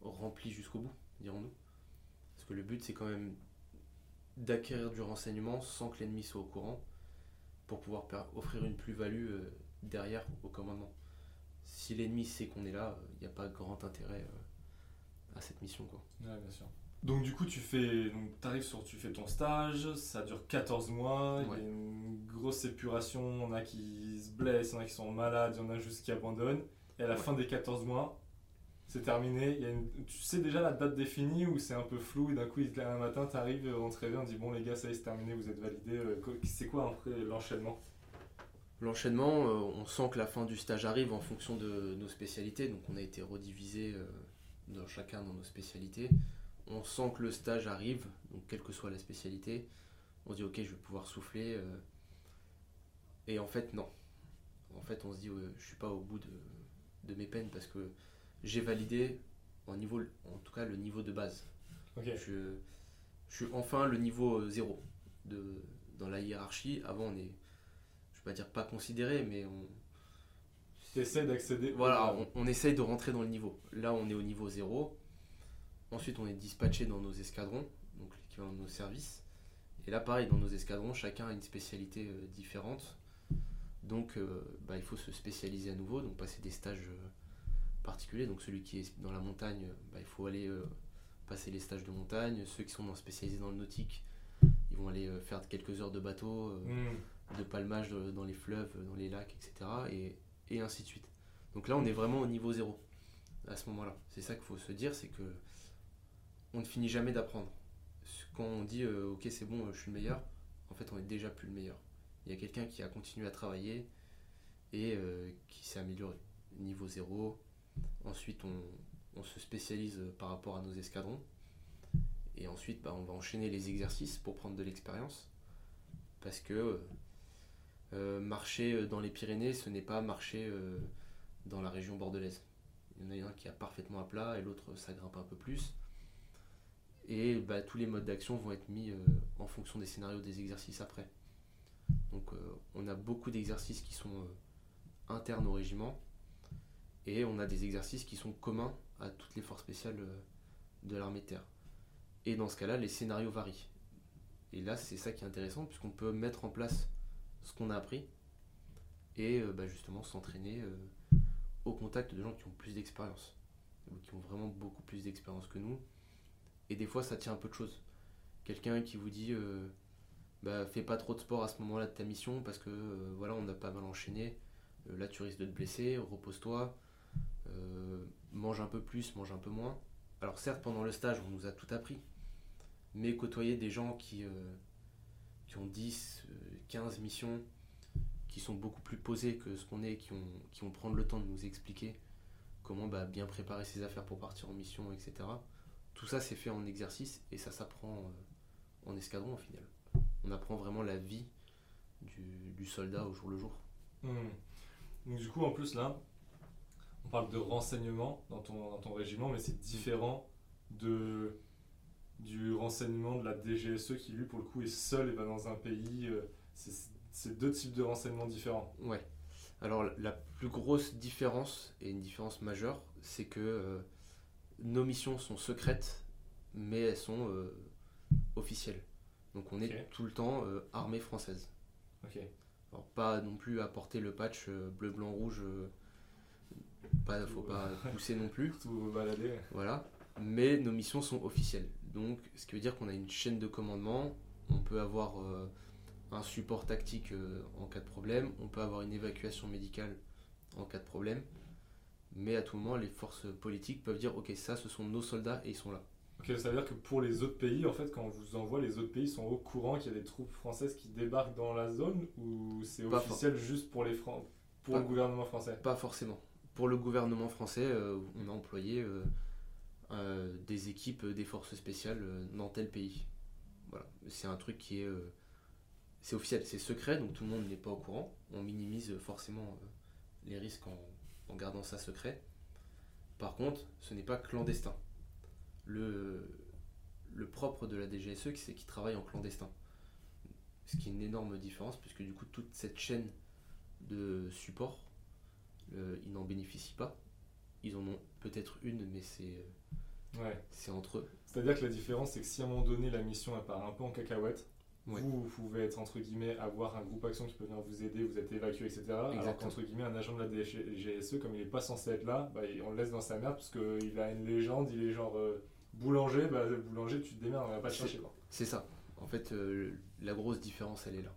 remplie jusqu'au bout, dirons-nous. Parce que le but, c'est quand même d'acquérir du renseignement sans que l'ennemi soit au courant pour pouvoir offrir une plus-value derrière au commandement si l'ennemi sait qu'on est là, il n'y a pas grand intérêt euh, à cette mission. Quoi. bien sûr. Donc du coup, tu fais, donc arrives sur, tu fais ton stage, ça dure 14 mois, il y a une grosse épuration, il y en a qui se blessent, il y en a qui sont malades, il y en a juste qui abandonnent. Et à la fin des 14 mois, c'est terminé. Il y a Tu sais déjà la date définie ou c'est un peu flou et d'un coup, un matin, tu arrives, on te réveille, on dit bon les gars, ça y est, c'est terminé, vous êtes validés. Euh, c'est quoi après l'enchaînement? L'enchaînement, euh, on sent que la fin du stage arrive en fonction de nos spécialités, donc on a été redivisé euh, dans chacun dans nos spécialités. On sent que le stage arrive, donc quelle que soit la spécialité, on dit ok je vais pouvoir souffler. Euh, Et en fait, non. En fait, on se dit, ouais, je suis pas au bout de, de mes peines parce que j'ai validé en, niveau, en tout cas le niveau de base. Je, je suis enfin le niveau 0 de, dans la hiérarchie. Avant, on est, je vais pas dire pas considéré, mais on, T'essaies d'accéder. voilà, on, on essaye de rentrer dans le niveau. Là, on est au niveau 0. Ensuite, on est dispatché dans nos escadrons, donc l'équivalent de nos services. Et là, pareil, dans nos escadrons, chacun a une spécialité euh, différente. Donc, euh, bah, il faut se spécialiser à nouveau, donc passer des stages euh, particuliers. Donc, celui qui est dans la montagne, bah, il faut aller passer les stages de montagne. Ceux qui sont spécialisés dans le nautique, ils vont aller faire quelques heures de bateau. Hmm. De palmage de- dans les fleuves, dans les lacs, etc. Et, ainsi de suite. Donc là, on est vraiment au niveau zéro à ce moment-là. C'est ça qu'il faut se dire, c'est que on ne finit jamais d'apprendre. Quand on dit euh, ok c'est bon, euh, je suis le meilleur, en fait on est déjà plus le meilleur. Il y a quelqu'un qui a continué à travailler et euh, qui s'est amélioré. Niveau zéro. Ensuite on, se spécialise euh, par rapport à nos escadrons. Et ensuite bah, on va enchaîner les exercices pour prendre de l'expérience. Parce que euh, euh, marcher euh, dans les Pyrénées, ce n'est pas marcher euh, dans la région bordelaise. Il y en a un qui a parfaitement à plat et l'autre ça grimpe un peu plus. Et bah, tous les modes d'action vont être mis euh, en fonction des scénarios des exercices après. Donc euh, on a beaucoup d'exercices qui sont euh, internes au régiment et on a des exercices qui sont communs à toutes les forces spéciales euh, de l'armée de terre. Et dans ce cas-là, les scénarios varient. Et là, c'est ça qui est intéressant puisqu'on peut mettre en place ce qu'on a appris et euh, bah, justement s'entraîner euh, au contact de gens qui ont plus d'expérience, ou qui ont vraiment beaucoup plus d'expérience que nous. Et des fois, ça tient un peu de choses. Quelqu'un qui vous dit euh, bah, fais pas trop de sport à ce moment-là de ta mission parce que voilà, on a pas mal enchaîné. Là, tu risques de te blesser, repose-toi, mange un peu plus, mange un peu moins. Alors, certes, pendant le stage, on nous a tout appris, mais côtoyer des gens qui, qui ont 10, euh, 15 missions, qui sont beaucoup plus posés que ce qu'on est, qui, ont, qui vont prendre le temps de nous expliquer comment bah, bien préparer ses affaires pour partir en mission, etc. Tout ça, c'est fait en exercice et ça s'apprend euh, en escadron au final. On apprend vraiment la vie du, du soldat au jour le jour. Hmm. Donc du coup, en plus là, on parle de renseignement dans ton, dans ton régiment, mais c'est différent de du renseignement de la DGSE qui lui pour le coup est seul et va dans un pays. euh, c'est deux types de renseignements différents. Ouais. Alors la plus grosse différence, et une différence majeure, c'est que euh, nos missions sont secrètes, mais elles sont euh, officielles. Donc on est tout le temps armée française. Ok. Alors pas non plus apporter le patch bleu, blanc, rouge, pas, faut pas pousser non plus, *laughs* Tout balader. voilà. Mais nos missions sont officielles. Donc ce qui veut dire qu'on a une chaîne de commandement, on peut avoir euh, un support tactique euh, en cas de problème, on peut avoir une évacuation médicale en cas de problème, mais à tout moment les forces politiques peuvent dire ok ça ce sont nos soldats et ils sont là. Ok, ça veut dire que pour les autres pays, en fait, quand on vous envoie, les autres pays sont au courant qu'il y a des troupes françaises qui débarquent dans la zone ou c'est officiel juste pour les Fran- pour Pas- le gouvernement français? Pas forcément. Pour le gouvernement français, euh, on a employé euh, euh, des équipes euh, des forces spéciales euh, dans tel pays. Voilà. C'est un truc qui est. c'est officiel, c'est secret, donc tout le monde n'est pas au courant. On minimise forcément les risques en, gardant ça secret. Par contre, ce n'est pas clandestin. Le, propre de la DGSE, c'est qu'il travaille en clandestin. Ce qui est une énorme différence, puisque du coup, toute cette chaîne de support, ils n'en bénéficient pas. Ils en ont peut-être une, mais c'est Ouais. c'est entre eux. C'est-à-dire que la différence, c'est que si à un moment donné la mission elle part un peu en cacahuète, Ouais. vous, vous pouvez être entre guillemets avoir un groupe action qui peut venir vous aider, vous êtes évacué, etc. Alors Exactement. qu'entre guillemets un agent de la DGSE, comme il est pas censé être là, bah, on le laisse dans sa merde parce qu'il a une légende, il est genre euh, boulanger, bah boulanger tu te démerdes, on va pas te chercher. C'est ça. En fait, euh, la grosse différence, elle est là.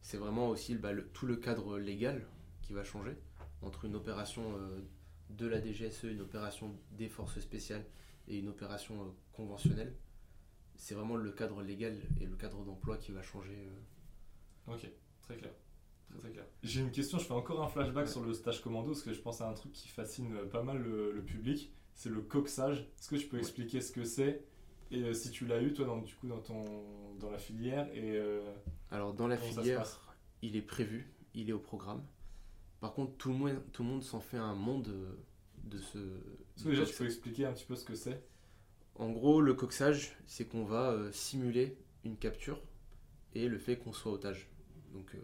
C'est vraiment aussi bah, le- tout le cadre légal qui va changer entre une opération euh, de la DGSE, une opération des forces spéciales et une opération euh, conventionnelle. C'est vraiment le cadre légal et le cadre d'emploi qui va changer. euh. Ok, très clair. Très, très clair. J'ai une question, je fais encore un flashback Ouais. sur le stage commando parce que je pense à un truc qui fascine euh, pas mal le, le public, c'est le coxage. Est-ce que tu peux Ouais. expliquer ce que c'est et euh, si tu l'as eu toi dans, du coup dans, ton, dans la filière et euh, Alors dans la Comment ça se filière, passe? il est prévu, il est au programme. Par contre, tout le monde, tout le monde s'en fait un monde euh, de ce. Est-ce que déjà tu peux expliquer un petit peu ce que c'est En gros, le coxage, c'est qu'on va euh, simuler une capture et le fait qu'on soit otage. Donc, euh,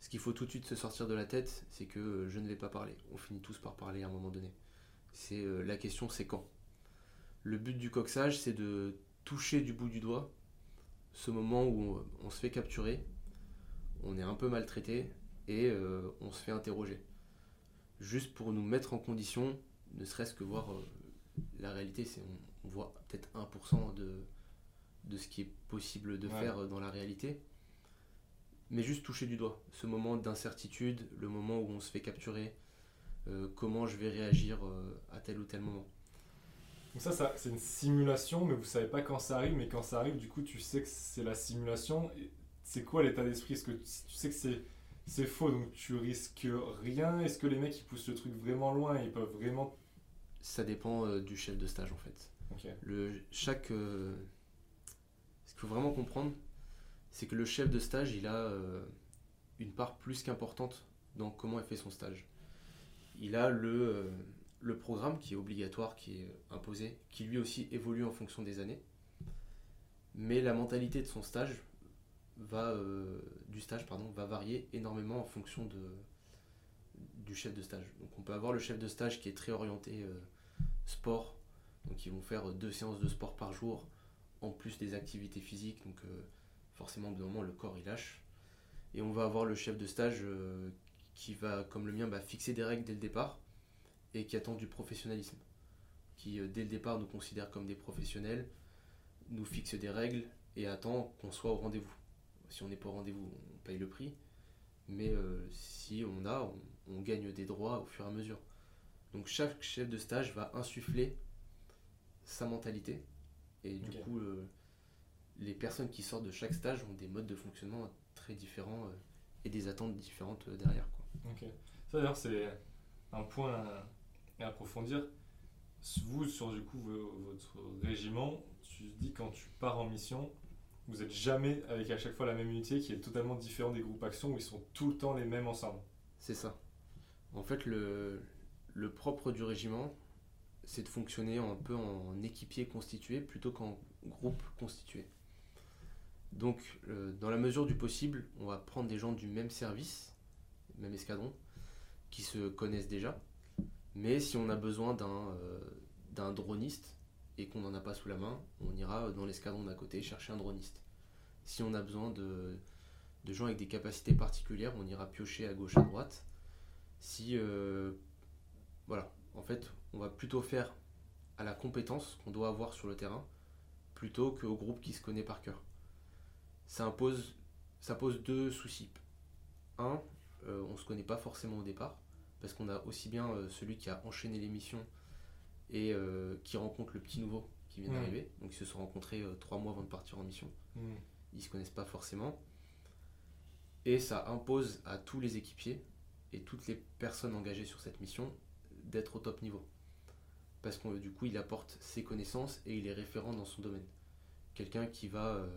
ce qu'il faut tout de suite se sortir de la tête, c'est que euh, je ne vais pas parler. On finit tous par parler à un moment donné. C'est la question, c'est quand? Le but du coxage, c'est de toucher du bout du doigt ce moment où on, on se fait capturer, on est un peu maltraité et euh, on se fait interroger. Juste pour nous mettre en condition, ne serait-ce que voir euh, la réalité, c'est on, on voit peut-être 1% de, de ce qui est possible de Ouais. faire euh, dans la réalité. Mais juste toucher du doigt. Ce moment d'incertitude, le moment où on se fait capturer, euh, comment je vais réagir euh, à tel ou tel moment. Donc ça, ça c'est une simulation, mais vous savez pas quand ça arrive, mais quand ça arrive, du coup, tu sais que c'est la simulation. C'est quoi l'état d'esprit? Est-ce que tu sais que c'est c'est faux, donc tu risques rien Est-ce que les mecs ils poussent le truc vraiment loin et ils peuvent vraiment Ça dépend euh, du chef de stage en fait. Le, chaque, euh, ce qu'il faut vraiment comprendre, c'est que le chef de stage, il a euh, une part plus qu'importante dans comment il fait son stage. Il a le, le programme qui est obligatoire, qui est imposé, qui lui aussi évolue en fonction des années. Mais la mentalité de son stage va, euh, du stage pardon, va varier énormément en fonction de, du chef de stage. Donc on peut avoir le chef de stage qui est très orienté euh, sport, donc ils vont faire deux séances de sport par jour, en plus des activités physiques, donc euh, forcément au bout moment le corps il lâche. Et on va avoir le chef de stage euh, qui va, comme le mien, bah, fixer des règles dès le départ et qui attend du professionnalisme. Qui euh, dès le départ nous considère comme des professionnels, nous fixe des règles et attend qu'on soit au rendez-vous. Si on n'est pas au rendez-vous, on paye le prix. Mais euh, si on a, on, on gagne des droits au fur et à mesure. Donc chaque chef de stage va insuffler sa mentalité. Et du coup, euh, les personnes qui sortent de chaque stage ont des modes de fonctionnement très différents euh, et des attentes différentes derrière. Quoi. Ok. Ça d'ailleurs c'est un point à, à approfondir. Vous sur du coup vo- votre régiment, tu dis quand tu pars en mission, vous êtes jamais avec à chaque fois la même unité qui est totalement différente des groupes actions où ils sont tout le temps les mêmes ensemble. C'est ça. En fait, le, propre du régiment, c'est de fonctionner un peu en équipier constitué plutôt qu'en groupe constitué. Donc, euh, dans la mesure du possible, on va prendre des gens du même service, même escadron, qui se connaissent déjà. Mais si on a besoin d'un euh, d'un droniste et qu'on n'en a pas sous la main, on ira dans l'escadron d'à côté chercher un droniste. Si on a besoin de, de gens avec des capacités particulières, on ira piocher à gauche, à droite. Si, euh, voilà, en fait, on va plutôt faire à la compétence qu'on doit avoir sur le terrain plutôt qu'au groupe qui se connaît par cœur. Ça impose, ça pose deux soucis. Un, euh, on se connaît pas forcément au départ parce qu'on a aussi bien euh, celui qui a enchaîné les missions et euh, qui rencontre le petit nouveau qui vient Mhm. d'arriver. Donc ils se sont rencontrés euh, trois mois avant de partir en mission ils se connaissent pas forcément. Et ça impose à tous les équipiers et toutes les personnes engagées sur cette mission d'être au top niveau. Parce que du coup, il apporte ses connaissances et il est référent dans son domaine. Quelqu'un qui va euh,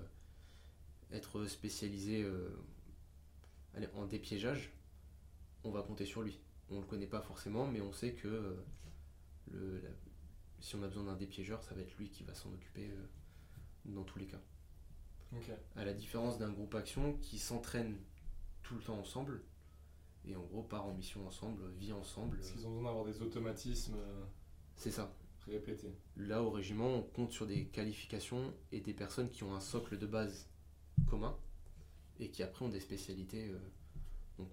être spécialisé euh, allez, en dépiégeage, on va compter sur lui. On ne le connaît pas forcément, mais on sait que euh, le, la- si on a besoin d'un dépiégeur, ça va être lui qui va s'en occuper euh, dans tous les cas Ok. à la différence d'un groupe action qui s'entraîne tout le temps ensemble et en gros part en mission ensemble, vit ensemble. Parce qu'ils ont besoin d'avoir des automatismes euh, C'est ça. répétés. Là au régiment, on compte sur des qualifications et des personnes qui ont un socle de base commun et qui après ont des spécialités. euh, donc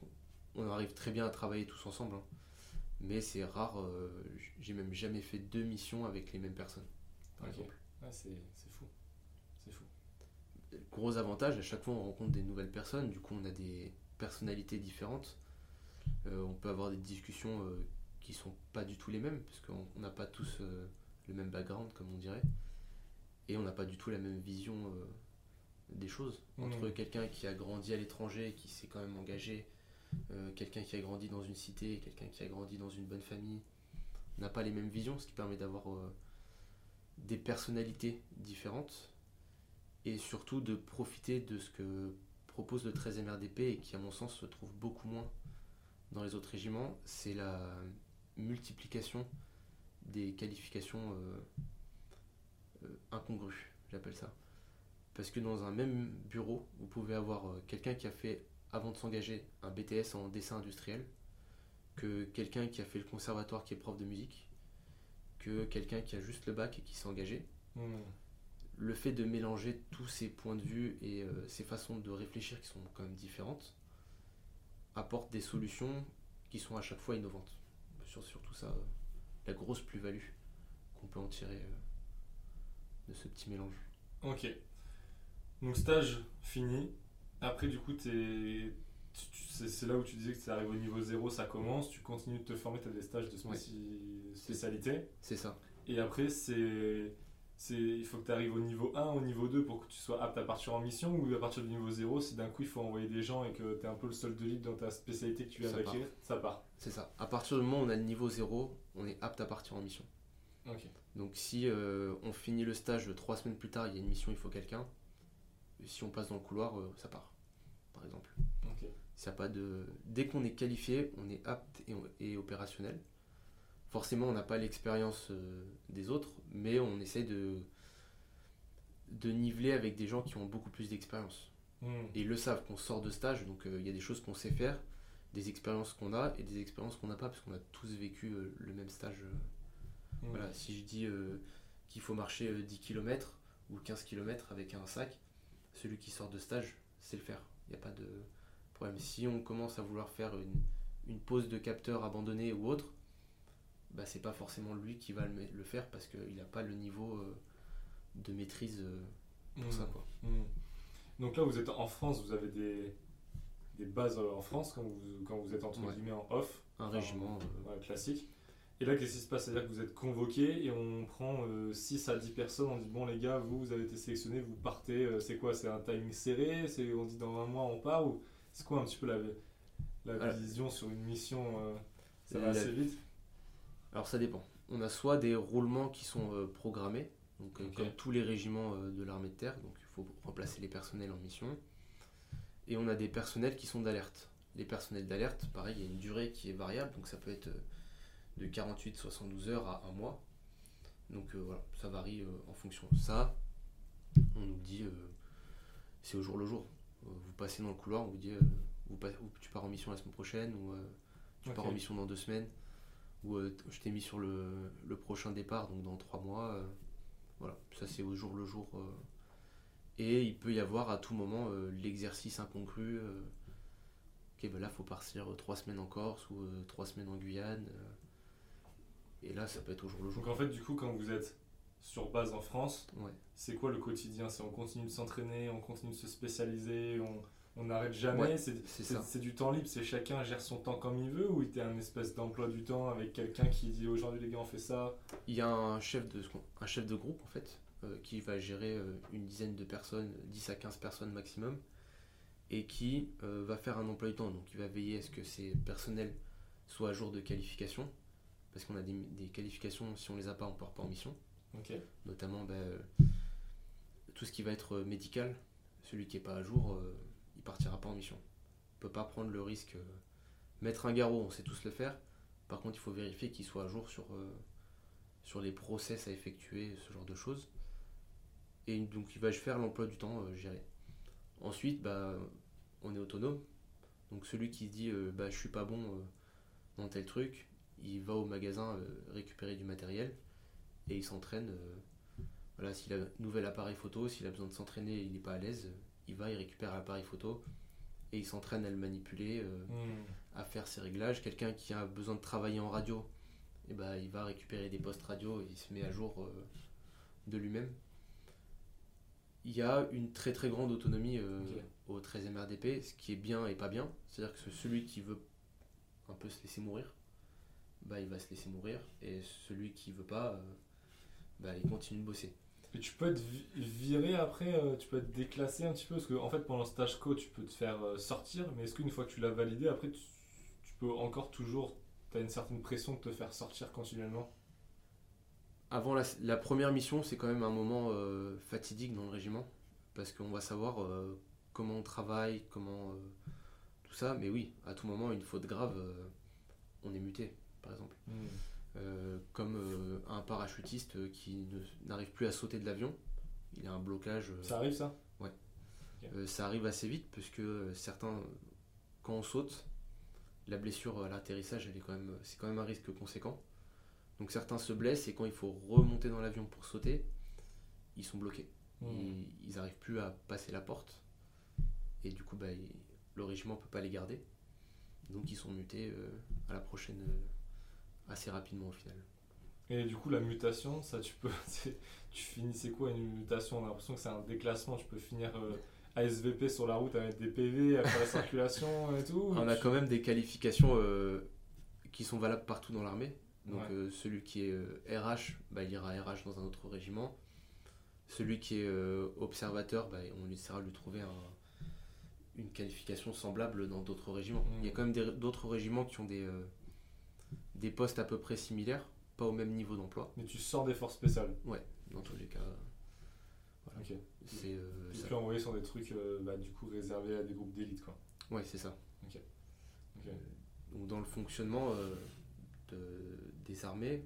on arrive très bien à travailler tous ensemble, hein. Mais c'est rare. euh, J'ai même jamais fait deux missions avec les mêmes personnes, par exemple. Ah, c'est fou. C'est fou. gros avantage, à chaque fois on rencontre des nouvelles personnes, du coup on a des personnalités différentes. Euh, on peut avoir des discussions euh, qui sont pas du tout les mêmes, parce qu'on on n'a pas tous euh, le même background, comme on dirait. Et on n'a pas du tout la même vision des choses. Entre Mhm. quelqu'un qui a grandi à l'étranger, qui s'est quand même engagé, euh, quelqu'un qui a grandi dans une cité, quelqu'un qui a grandi dans une bonne famille, n'a pas les mêmes visions, ce qui permet d'avoir euh, des personnalités différentes et surtout de profiter de ce que propose le 13e RDP et qui, à mon sens, se trouve beaucoup moins dans les autres régiments, c'est la multiplication des qualifications euh, incongrues, j'appelle ça. Parce que dans un même bureau, vous pouvez avoir quelqu'un qui a fait, avant de s'engager, un BTS en dessin industriel, que quelqu'un qui a fait le conservatoire qui est prof de musique, que quelqu'un qui a juste le bac et qui s'est engagé. Hmm. Le fait de mélanger tous ces points de vue et euh, ces façons de réfléchir qui sont quand même différentes apporte des solutions qui sont à chaque fois innovantes. Sur, surtout ça, euh, la grosse plus-value qu'on peut en tirer euh, de ce petit mélange. Ok. Donc stage fini. Après du coup c'est là où tu disais que tu arrives au niveau 0, ça commence, tu continues de te former, tu as des stages de spéci- spécialité. C'est ça. Et après c'est... Il faut que tu arrives au niveau 1, au niveau 2 pour que tu sois apte à partir en mission ou à partir du niveau 0, si d'un coup il faut envoyer des gens et que tu es un peu le seul de libre dans ta spécialité que tu viens d'acquérir, ça part. C'est ça. À partir du moment où on a le niveau 0, on est apte à partir en mission. Ok. Donc si euh, on finit le stage trois semaines plus tard, il y a une mission, il faut quelqu'un. Si on passe dans le couloir, euh, ça part. Par exemple. Ça pas de... Dès qu'on est qualifié, on est apte et, et opérationnel. Forcément, on n'a pas l'expérience euh, des autres, mais on essaie de, de niveler avec des gens qui ont beaucoup plus d'expérience. Hmm. Et ils le savent qu'on sort de stage, donc euh, il y a des choses qu'on sait faire, des expériences qu'on a et des expériences qu'on n'a pas, parce qu'on a tous vécu euh, le même stage. euh, Hmm. voilà, si je dis qu'il faut marcher euh, 10 km ou 15 km avec un sac, celui qui sort de stage sait le faire. Il n'y a pas de problème. Si on commence à vouloir faire une, une pause de capteur abandonné ou autre, bah, c'est pas forcément lui qui va le, faire parce qu'il n'a pas le niveau euh, de maîtrise euh, pour Hmm. ça. Quoi. Hmm. Donc là, vous êtes en France, vous avez des, des bases euh, en France quand vous, quand vous êtes entre Ouais. guillemets en off, Un Enfin, régiment. euh, ouais, classique. Et là, qu'est-ce qui se passe? C'est-à-dire que vous êtes convoqué et on prend 6 à 10 personnes, on dit bon les gars, vous, vous avez été sélectionnés, vous partez, euh, c'est quoi? C'est un timing serré? C'est On dit dans un mois on part? Ou C'est quoi un petit peu la, la Voilà. vision sur une mission euh, Ça va assez vite? Alors ça dépend. On a soit des roulements qui sont euh, programmés, donc euh, comme tous les régiments euh, de l'armée de terre, donc il faut remplacer les personnels en mission. Et on a des personnels qui sont d'alerte. Les personnels d'alerte, pareil, il y a une durée qui est variable, donc ça peut être euh, de 48-72 heures à un mois. Donc euh, voilà, ça varie euh, en fonction. Ça, on nous dit, euh, c'est au jour le jour. Vous passez dans le couloir, on vous dit, vous pa- ou tu pars en mission la semaine prochaine, ou tu pars en mission dans deux semaines ou je t'ai mis sur le, le prochain départ, donc dans trois mois. voilà, ça c'est au jour le jour. et il peut y avoir à tout moment euh, l'exercice incongru. euh, ok, ben là, faut partir euh, trois semaines en Corse ou trois semaines en Guyane. Et là, ça peut être au jour le jour. Donc en fait, du coup, quand vous êtes sur base en France, Ouais. c'est quoi le quotidien? C'est on continue de s'entraîner, on continue de se spécialiser, on on n'arrête jamais? Ouais, c'est c'est c'est- ça. c'est du temps libre, c'est chacun gère son temps comme il veut ou il y a un espèce d'emploi du temps avec quelqu'un qui dit aujourd'hui les gars on fait ça? Il y a un chef de, un chef de groupe en fait euh, qui va gérer euh, une dizaine de personnes, 10 à 15 personnes maximum, et qui euh, va faire un emploi du temps. Donc il va veiller à ce que ces personnels soient à jour de qualification, parce qu'on a des, des qualifications, si on les a pas, on part pas en mission. Notamment bah, tout ce qui va être médical, celui qui est pas à jour, euh, il partira pas en mission. On peut pas prendre le risque. euh, mettre un garrot, on sait tous le faire. Par contre, il faut vérifier qu'il soit à jour sur, euh, sur les process à effectuer, ce genre de choses. Et donc, il va faire l'emploi du temps géré. Ensuite, bah, on est autonome. Donc, celui qui se dit bah, je suis pas bon dans tel truc, il va au magasin euh, récupérer du matériel et il s'entraîne. euh, voilà, s'il a un nouvel appareil photo, s'il a besoin de s'entraîner et il n'est pas à l'aise, il va, il récupère l'appareil photo et il s'entraîne à le manipuler, euh, Hmm. à faire ses réglages. Quelqu'un qui a besoin de travailler en radio, et ben, il va récupérer des postes radio et il se met à jour euh, de lui-même. Il y a une très très grande autonomie euh, au 13e RDP, ce qui est bien et pas bien. C'est-à-dire que celui qui veut un peu se laisser mourir, bah, il va se laisser mourir. Et celui qui veut pas, euh, bah, il continue de bosser. Et tu peux être vi- viré après, euh, tu peux être déclassé un petit peu parce que en fait pendant le stage co tu peux te faire euh, sortir, mais est-ce qu'une fois que tu l'as validé après tu, tu peux encore toujours, tu as une certaine pression de te faire sortir continuellement? Avant la, la première mission, c'est quand même un moment euh, fatidique dans le régiment, parce qu'on va savoir comment on travaille, comment tout ça. Mais oui, à tout moment, une faute grave, on est muté, par exemple. Hmm. comme un parachutiste qui n'arrive plus à sauter de l'avion, il a un blocage. ça arrive ça? Ouais. ça arrive assez vite parce que certains, quand on saute, la blessure à l'atterrissage, elle est quand même, c'est quand même un risque conséquent. Donc certains se blessent et quand il faut remonter dans l'avion pour sauter, ils sont bloqués. Hmm. Ils n'arrivent plus à passer la porte. Et du coup, bah, le régiment ne peut pas les garder. Donc ils sont mutés euh, à la prochaine euh, assez rapidement au final. Et du coup, la mutation, ça tu peux. *laughs* tu finis, c'est quoi une mutation? On a l'impression que c'est un déclassement. Tu peux finir euh, ASVP sur la route avec des PV, à faire la *laughs* circulation et tout. On a quand même des qualifications qui sont valables partout dans l'armée. Donc euh, celui qui est RH, euh, bah, il ira RH dans un autre régiment. Celui qui est euh, observateur, bah, on essaiera de lui trouver une qualification semblable dans d'autres régiments. Il y a mm. quand même d'autres régiments qui ont des, des postes à peu près similaires, pas au même niveau d'emploi. Mais tu sors des forces spéciales Ouais, dans tous les cas. Voilà. Ok. C'est, tu peux envoyer sur des trucs bah, du coup réservés à des groupes d'élite quoi. Ouais, c'est ça. donc dans le fonctionnement de, des armées,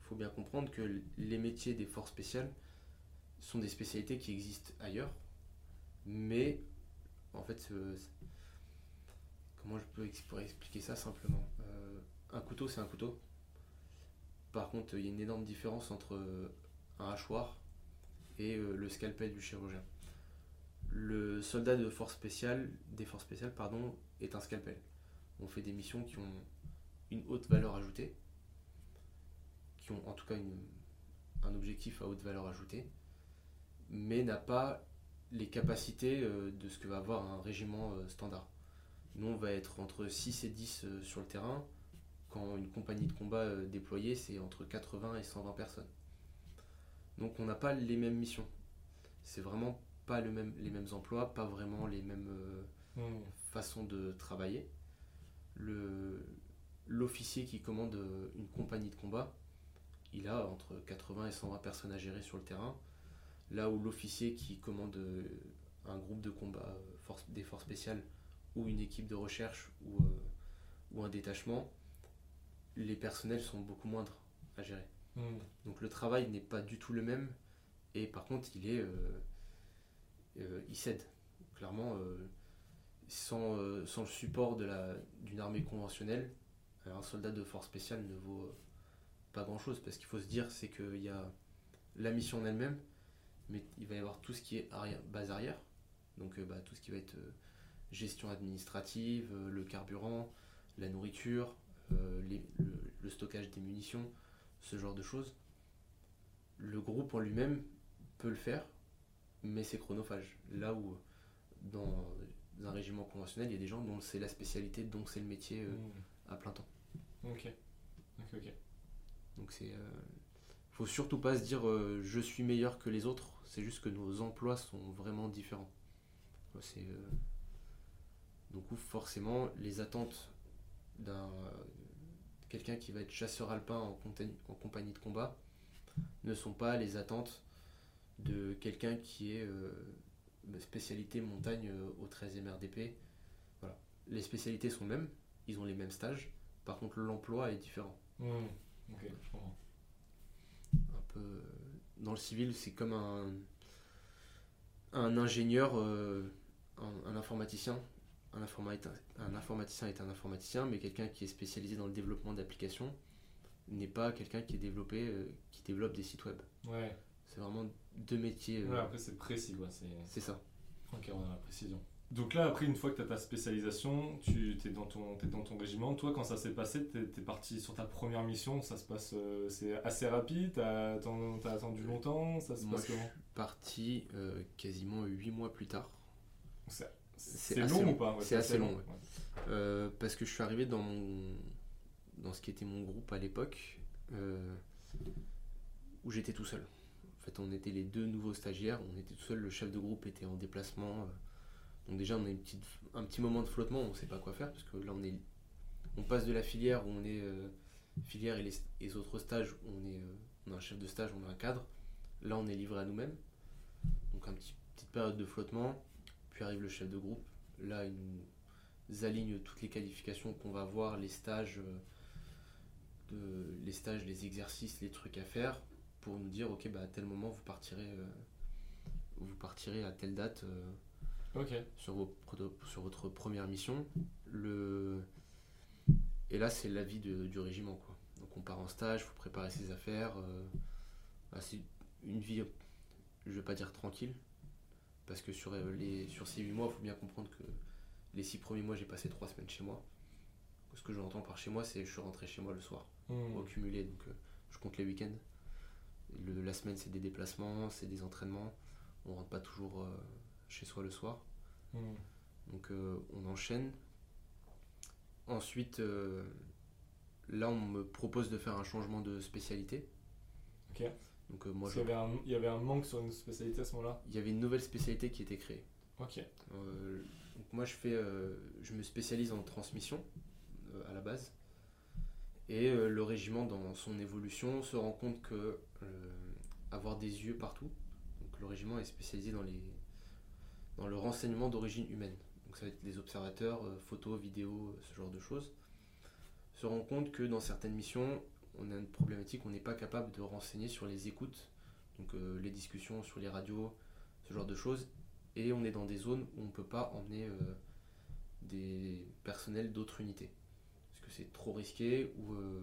il faut bien comprendre que les métiers des forces spéciales sont des spécialités qui existent ailleurs, mais en fait, comment je peux expliquer ça simplement? Euh, Un couteau, c'est un couteau. Par contre, il y a une énorme différence entre un hachoir et euh, le scalpel du chirurgien. Le soldat de force spéciale, des forces spéciales, pardon, est un scalpel. On fait des missions qui ont une haute valeur ajoutée, qui ont en tout cas un objectif à haute valeur ajoutée, mais n'a pas les capacités euh, de ce que va avoir un régiment euh, standard. Nous, on va être entre 6 et 10 euh, sur le terrain, quand une compagnie de combat déployée, c'est entre 80 et 120 personnes. Donc on n'a pas les mêmes missions. C'est vraiment pas le même, les mêmes emplois, pas vraiment les mêmes mmh. façons de travailler. L'officier qui commande une compagnie de combat, il a entre 80 et 120 personnes à gérer sur le terrain. Là où l'officier qui commande euh, un groupe de combat euh, force, des forces spéciales ou une équipe de recherche ou, euh, ou un détachement, les personnels sont beaucoup moindres à gérer. Hmm. Donc le travail n'est pas du tout le même et par contre il est il cède clairement sans, sans, le support d'une armée conventionnelle un soldat de force spéciale ne vaut pas grand chose parce qu'il faut se dire c'est qu'il y a la mission en elle-même, mais il va y avoir tout ce qui est arrière, base arrière, donc euh, bah, tout ce qui va être euh, gestion administrative, euh, le carburant, la nourriture, le, stockage des munitions, ce genre de choses. Le groupe en lui-même peut le faire, mais c'est chronophage. Là où dans un régiment conventionnel, il y a des gens dont c'est la spécialité, dont c'est le métier mmh. à plein temps. Ok. Ok, ok. Donc c'est. Euh, faut surtout pas se dire euh, je suis meilleur que les autres, c'est juste que nos emplois sont vraiment différents. C'est. Euh, donc forcément les attentes d'un quelqu'un qui va être chasseur alpin en, en, compagnie de combat ne sont pas les attentes de quelqu'un qui est spécialité montagne au 13e RDP. Voilà. Les spécialités sont mêmes, ils ont les mêmes stages, par contre l'emploi est différent. Mmh. Un peu. Dans le civil, c'est comme un, un ingénieur, euh, un, informaticien. Un, un informaticien est un informaticien, mais quelqu'un qui est spécialisé dans le développement d'applications n'est pas quelqu'un qui est développé, euh, qui développe des sites web. Ouais. C'est vraiment deux métiers. Euh, après, c'est précis, quoi. C'est ça. Ok, on a la précision. Donc là, après, une fois que tu as ta spécialisation, tu es dans, ton, es dans ton régiment. Toi, quand ça s'est passé, tu es, parti sur ta première mission. Ça se passe, euh, c'est assez rapide. Tu as, attendu longtemps. Ça se passe comment Je suis parti quasiment 8 mois plus tard. C'est long, ou pas C'est assez long, euh, parce que je suis arrivé dans, mon, dans ce qui était mon groupe à l'époque, où j'étais tout seul. En fait, on était les deux nouveaux stagiaires. On était tout seul. Le chef de groupe était en déplacement donc déjà, on a une petite, un petit moment de flottement, on ne sait pas quoi faire, parce que là, on, est, on passe de la filière où on est euh, filière et les, autres stages où on est euh, on a un chef de stage, on a un cadre. Là, on est livré à nous-mêmes. Donc, une petit, petite période de flottement. Puis arrive le chef de groupe. Là, il nous aligne toutes les qualifications qu'on va voir, les stages, de, les stages, les exercices, les trucs à faire, pour nous dire, ok, bah, à tel moment, vous partirez, vous partirez à telle date sur, vos, sur votre première mission. Le... Et là, c'est l'avis du régiment. Quoi. Donc on part en stage, il faut préparer ses affaires. Bah, c'est une vie, je ne vais pas dire tranquille, parce que sur, euh, les, sur ces 8 mois, il faut bien comprendre que les 6 premiers mois, j'ai passé 3 semaines chez moi. Ce que j'entends par chez moi, c'est je suis rentré chez moi le soir, mmh. au cumulé, donc euh, je compte les week-ends. la semaine, c'est des déplacements, c'est des entraînements. On rentre pas toujours euh, chez soi le soir. Mmh. Donc on enchaîne. Ensuite, là, on me propose de faire un changement de spécialité. Ok. Donc, euh, il, y avait un, il y avait un manque sur une spécialité à ce moment-là Il y avait une nouvelle spécialité qui était créée. Ok. Euh, donc moi, je, fais, euh, je me spécialise en transmission à la base. Et le régiment, dans son évolution, se rend compte que avoir des yeux partout, donc le régiment est spécialisé dans, les, dans le renseignement d'origine humaine. Donc ça va être des observateurs, photos, vidéos, ce genre de choses. Se rend compte que dans certaines missions, on a une problématique, on n'est pas capable de renseigner sur les écoutes, donc euh, les discussions sur les radios, ce genre de choses, et on est dans des zones où on ne peut pas emmener euh, des personnels d'autres unités, parce que c'est trop risqué, ou euh,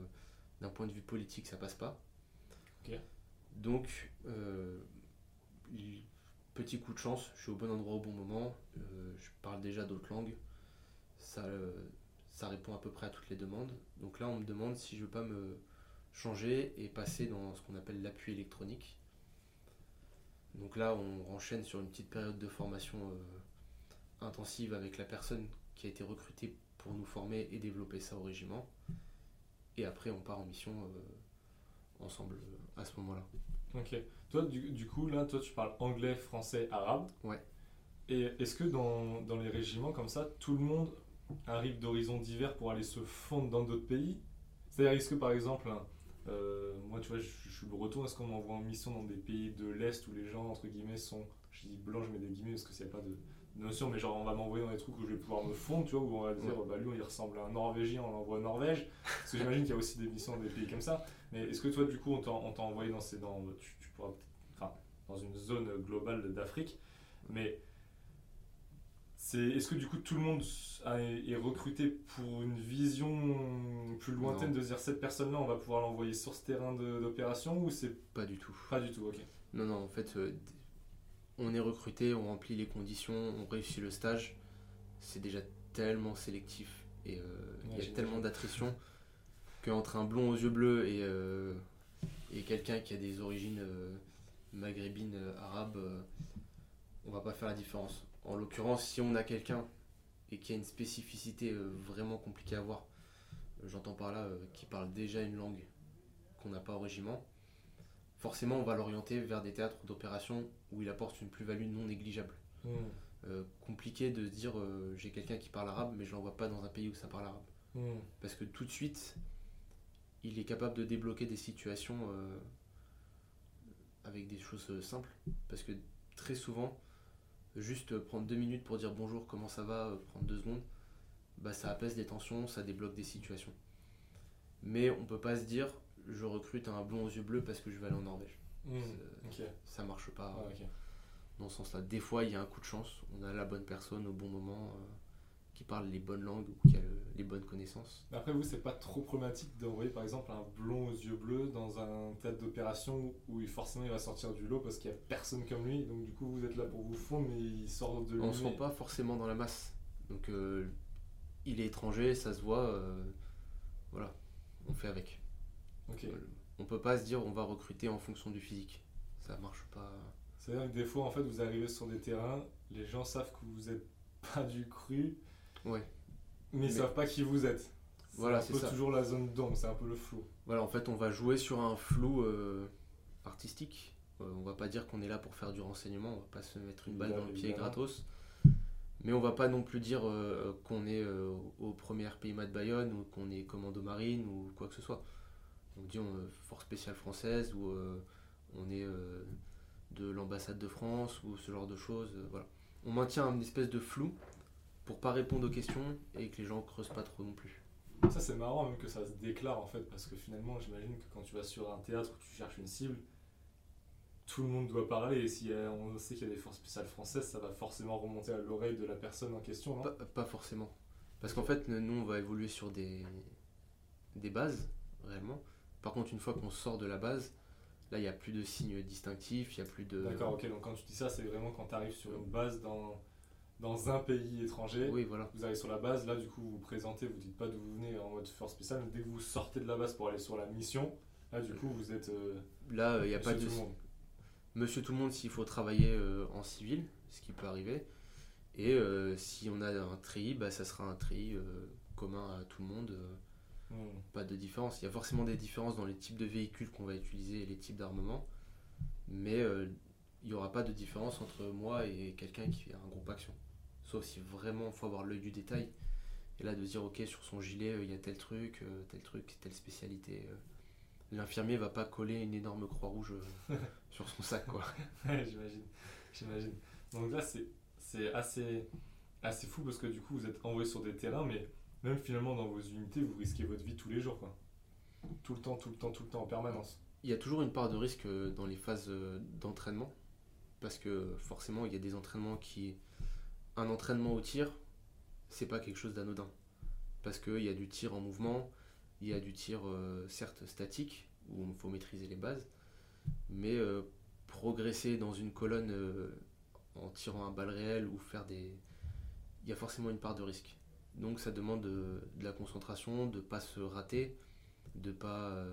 d'un point de vue politique ça passe pas. Donc, petit coup de chance, je suis au bon endroit au bon moment, je parle déjà d'autres langues, ça, ça répond à peu près à toutes les demandes. Donc là, on me demande si je veux pas me changer et passer dans ce qu'on appelle l'appui électronique. Donc là, on enchaîne sur une petite période de formation euh, intensive avec la personne qui a été recrutée pour nous former et développer ça au régiment. Et après, on part en mission euh, ensemble euh, à ce moment-là. Ok. Toi, du, coup, là, toi, tu parles anglais, français, arabe. Ouais. Et est-ce que dans, dans les régiments comme ça, tout le monde arrive d'horizons divers pour aller se fondre dans d'autres pays? C'est-à-dire, est-ce que par exemple, euh, moi, tu vois, je, suis breton. Est-ce qu'on m'envoie en mission dans des pays de l'Est où les gens, entre guillemets, sont. Je dis blanc, je mets des guillemets parce que c'est pas de notion, mais genre, on va m'envoyer dans des trucs où je vais pouvoir me fondre, tu vois, où on va dire, bah lui, il ressemble à un Norvégien, on l'envoie en Norvège. Parce que j'imagine qu'il y a aussi des missions dans des pays comme ça. Mais est-ce que toi, du coup, on t'a envoyé dans ces. Dans, tu, tu pourras enfin, dans une zone globale d'Afrique, mais est-ce que du coup tout le monde est recruté pour une vision plus lointaine de dire cette personne-là, on va pouvoir l'envoyer sur ce terrain d'opération ou c'est pas du tout Pas du tout, ok. Non, non, en fait, euh, on est recruté, on remplit les conditions, on réussit le stage. C'est déjà tellement sélectif et euh, il y a tellement d'attrition qu'entre un blond aux yeux bleus et, euh, et quelqu'un qui a des origines maghrébines, arabes, on va pas faire la différence en l'occurrence, si on a quelqu'un et qui a une spécificité euh, vraiment compliquée à voir, euh, j'entends par là euh, qui parle déjà une langue qu'on n'a pas au régiment, forcément on va l'orienter vers des théâtres d'opération où il apporte une plus-value non négligeable. Hmm. compliqué de dire j'ai quelqu'un qui parle arabe mais je l'envoie pas dans un pays où ça parle arabe. Hmm. Parce que tout de suite, il est capable de débloquer des situations avec des choses simples. Parce que très souvent, juste prendre deux minutes pour dire bonjour, comment ça va, euh, prendre deux secondes, bah ça apaise des tensions, ça débloque des situations. Mais on peut pas se dire je recrute un blond aux yeux bleus parce que je vais aller en Norvège. Mmh, ça marche pas ah, dans ce sens-là. Des fois, il y a un coup de chance, on a la bonne personne au bon moment. Euh, qui parle les bonnes langues ou qui a les bonnes connaissances. Après vous, c'est pas trop problématique d'envoyer par exemple un blond aux yeux bleus dans un théâtre d'opération où forcément il va sortir du lot parce qu'il y a personne comme lui. Donc du coup vous êtes là pour vous fondre mais il sort de lui. On se rend pas forcément dans la masse. Donc euh, il est étranger, ça se voit. Euh, voilà, on fait avec. Ok. Euh, on peut pas se dire on va recruter en fonction du physique. Ça marche pas. C'est-à-dire que des fois en fait vous arrivez sur des terrains, les gens savent que vous êtes pas du cru Ouais. Mais ils savent pas qui vous êtes. Voilà, c'est toujours la zone d'ombre, c'est un peu le flou. Voilà, en fait, on va jouer sur un flou euh, artistique. Euh, on va pas dire qu'on est là pour faire du renseignement, on va pas se mettre une balle dans le pied gratos. Mais on va pas non plus dire euh, qu'on est au premier PIMA de Bayonne ou qu'on est commando marine ou quoi que ce soit. On dit on force spéciale française ou on est de l'ambassade de France ou ce genre de choses. voilà. on maintient un espèce de flou pour pas répondre aux questions et que les gens creusent pas trop non plus. Ça, c'est marrant même que ça se déclare en fait, parce que finalement, j'imagine que quand tu vas sur un théâtre où tu cherches une cible, tout le monde doit parler. Et si euh, on sait qu'il y a des forces spéciales françaises, ça va forcément remonter à l'oreille de la personne en question, non? Pas, pas forcément. Parce qu'en fait, nous, on va évoluer sur des, des bases, réellement. Par contre, une fois qu'on sort de la base, là, il n'y a plus de signes distinctifs, il n'y a plus de. D'accord, ok. Donc quand tu dis ça, c'est vraiment quand tu arrives sur une base dans, dans un pays étranger. Oui, voilà. Vous arrivez sur la base, là, du coup, vous vous présentez, vous dites pas d'où vous venez en mode force spéciale, mais dès que vous sortez de la base pour aller sur la mission, là, du coup, vous êtes. euh, Là, il n'y a pas monsieur de. Monsieur tout le monde s'il faut travailler euh, en civil, ce qui peut arriver. Et euh, si on a un tri, bah, ça sera un tri euh, commun à tout le monde. euh, Hmm. pas de différence. Il y a forcément des différences dans les types de véhicules qu'on va utiliser et les types d'armement. Mais euh, il n'y aura pas de différence entre moi et quelqu'un qui fait un groupe action. Sauf si vraiment il faut avoir l'œil du détail. Et là, de se dire, ok, sur son gilet, euh, il y a tel truc, euh, tel truc, telle spécialité. euh. L'infirmier va pas coller une énorme croix rouge *laughs* sur son sac, quoi. Ouais, j'imagine. J'imagine. Donc là, c'est, assez, assez fou parce que du coup, vous êtes envoyé sur des terrains, mais même finalement, dans vos unités, vous risquez votre vie tous les jours, quoi. Tout le temps, tout le temps, tout le temps, en permanence. Il y a toujours une part de risque dans les phases d'entraînement. Parce que forcément, il y a des entraînements qui. Un entraînement au tir, c'est pas quelque chose d'anodin. Parce qu'il y a du tir en mouvement, il y a du tir euh, certes statique, où il faut maîtriser les bases, mais euh, progresser dans une colonne euh, en tirant un balle réelle ou faire des. Il y a forcément une part de risque. Donc ça demande de, de la concentration, de pas se rater, de pas.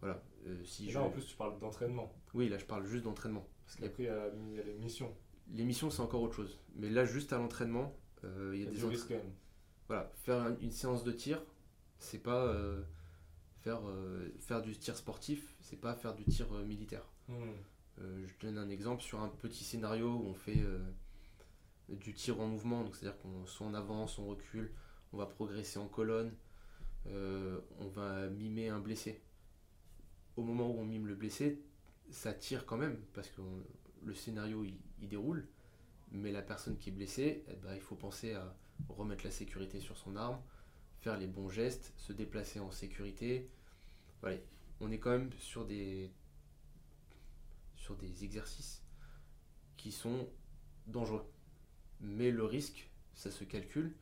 voilà. si je... en plus, tu parles d'entraînement. Oui, là je parle juste d'entraînement. Parce qu'après, il y a les missions. Les missions c'est encore autre chose. Mais là juste à l'entraînement, euh, il y a des même. Voilà, faire un- une séance de tir, c'est pas euh, faire, euh, faire du tir sportif, c'est pas faire du tir militaire. Hmm. Je donne un exemple sur un petit scénario où on fait du tir en mouvement, donc c'est-à-dire qu'on soit on avance, on recule, on va progresser en colonne, on va mimer un blessé. Au moment où on mime le blessé, ça tire quand même, parce que on- le scénario il, il déroule, mais la personne qui est blessée, eh ben, il faut penser à remettre la sécurité sur son arme, faire les bons gestes, se déplacer en sécurité. Voilà. On est quand même sur des, sur des exercices qui sont dangereux. Mais le risque, ça se calcule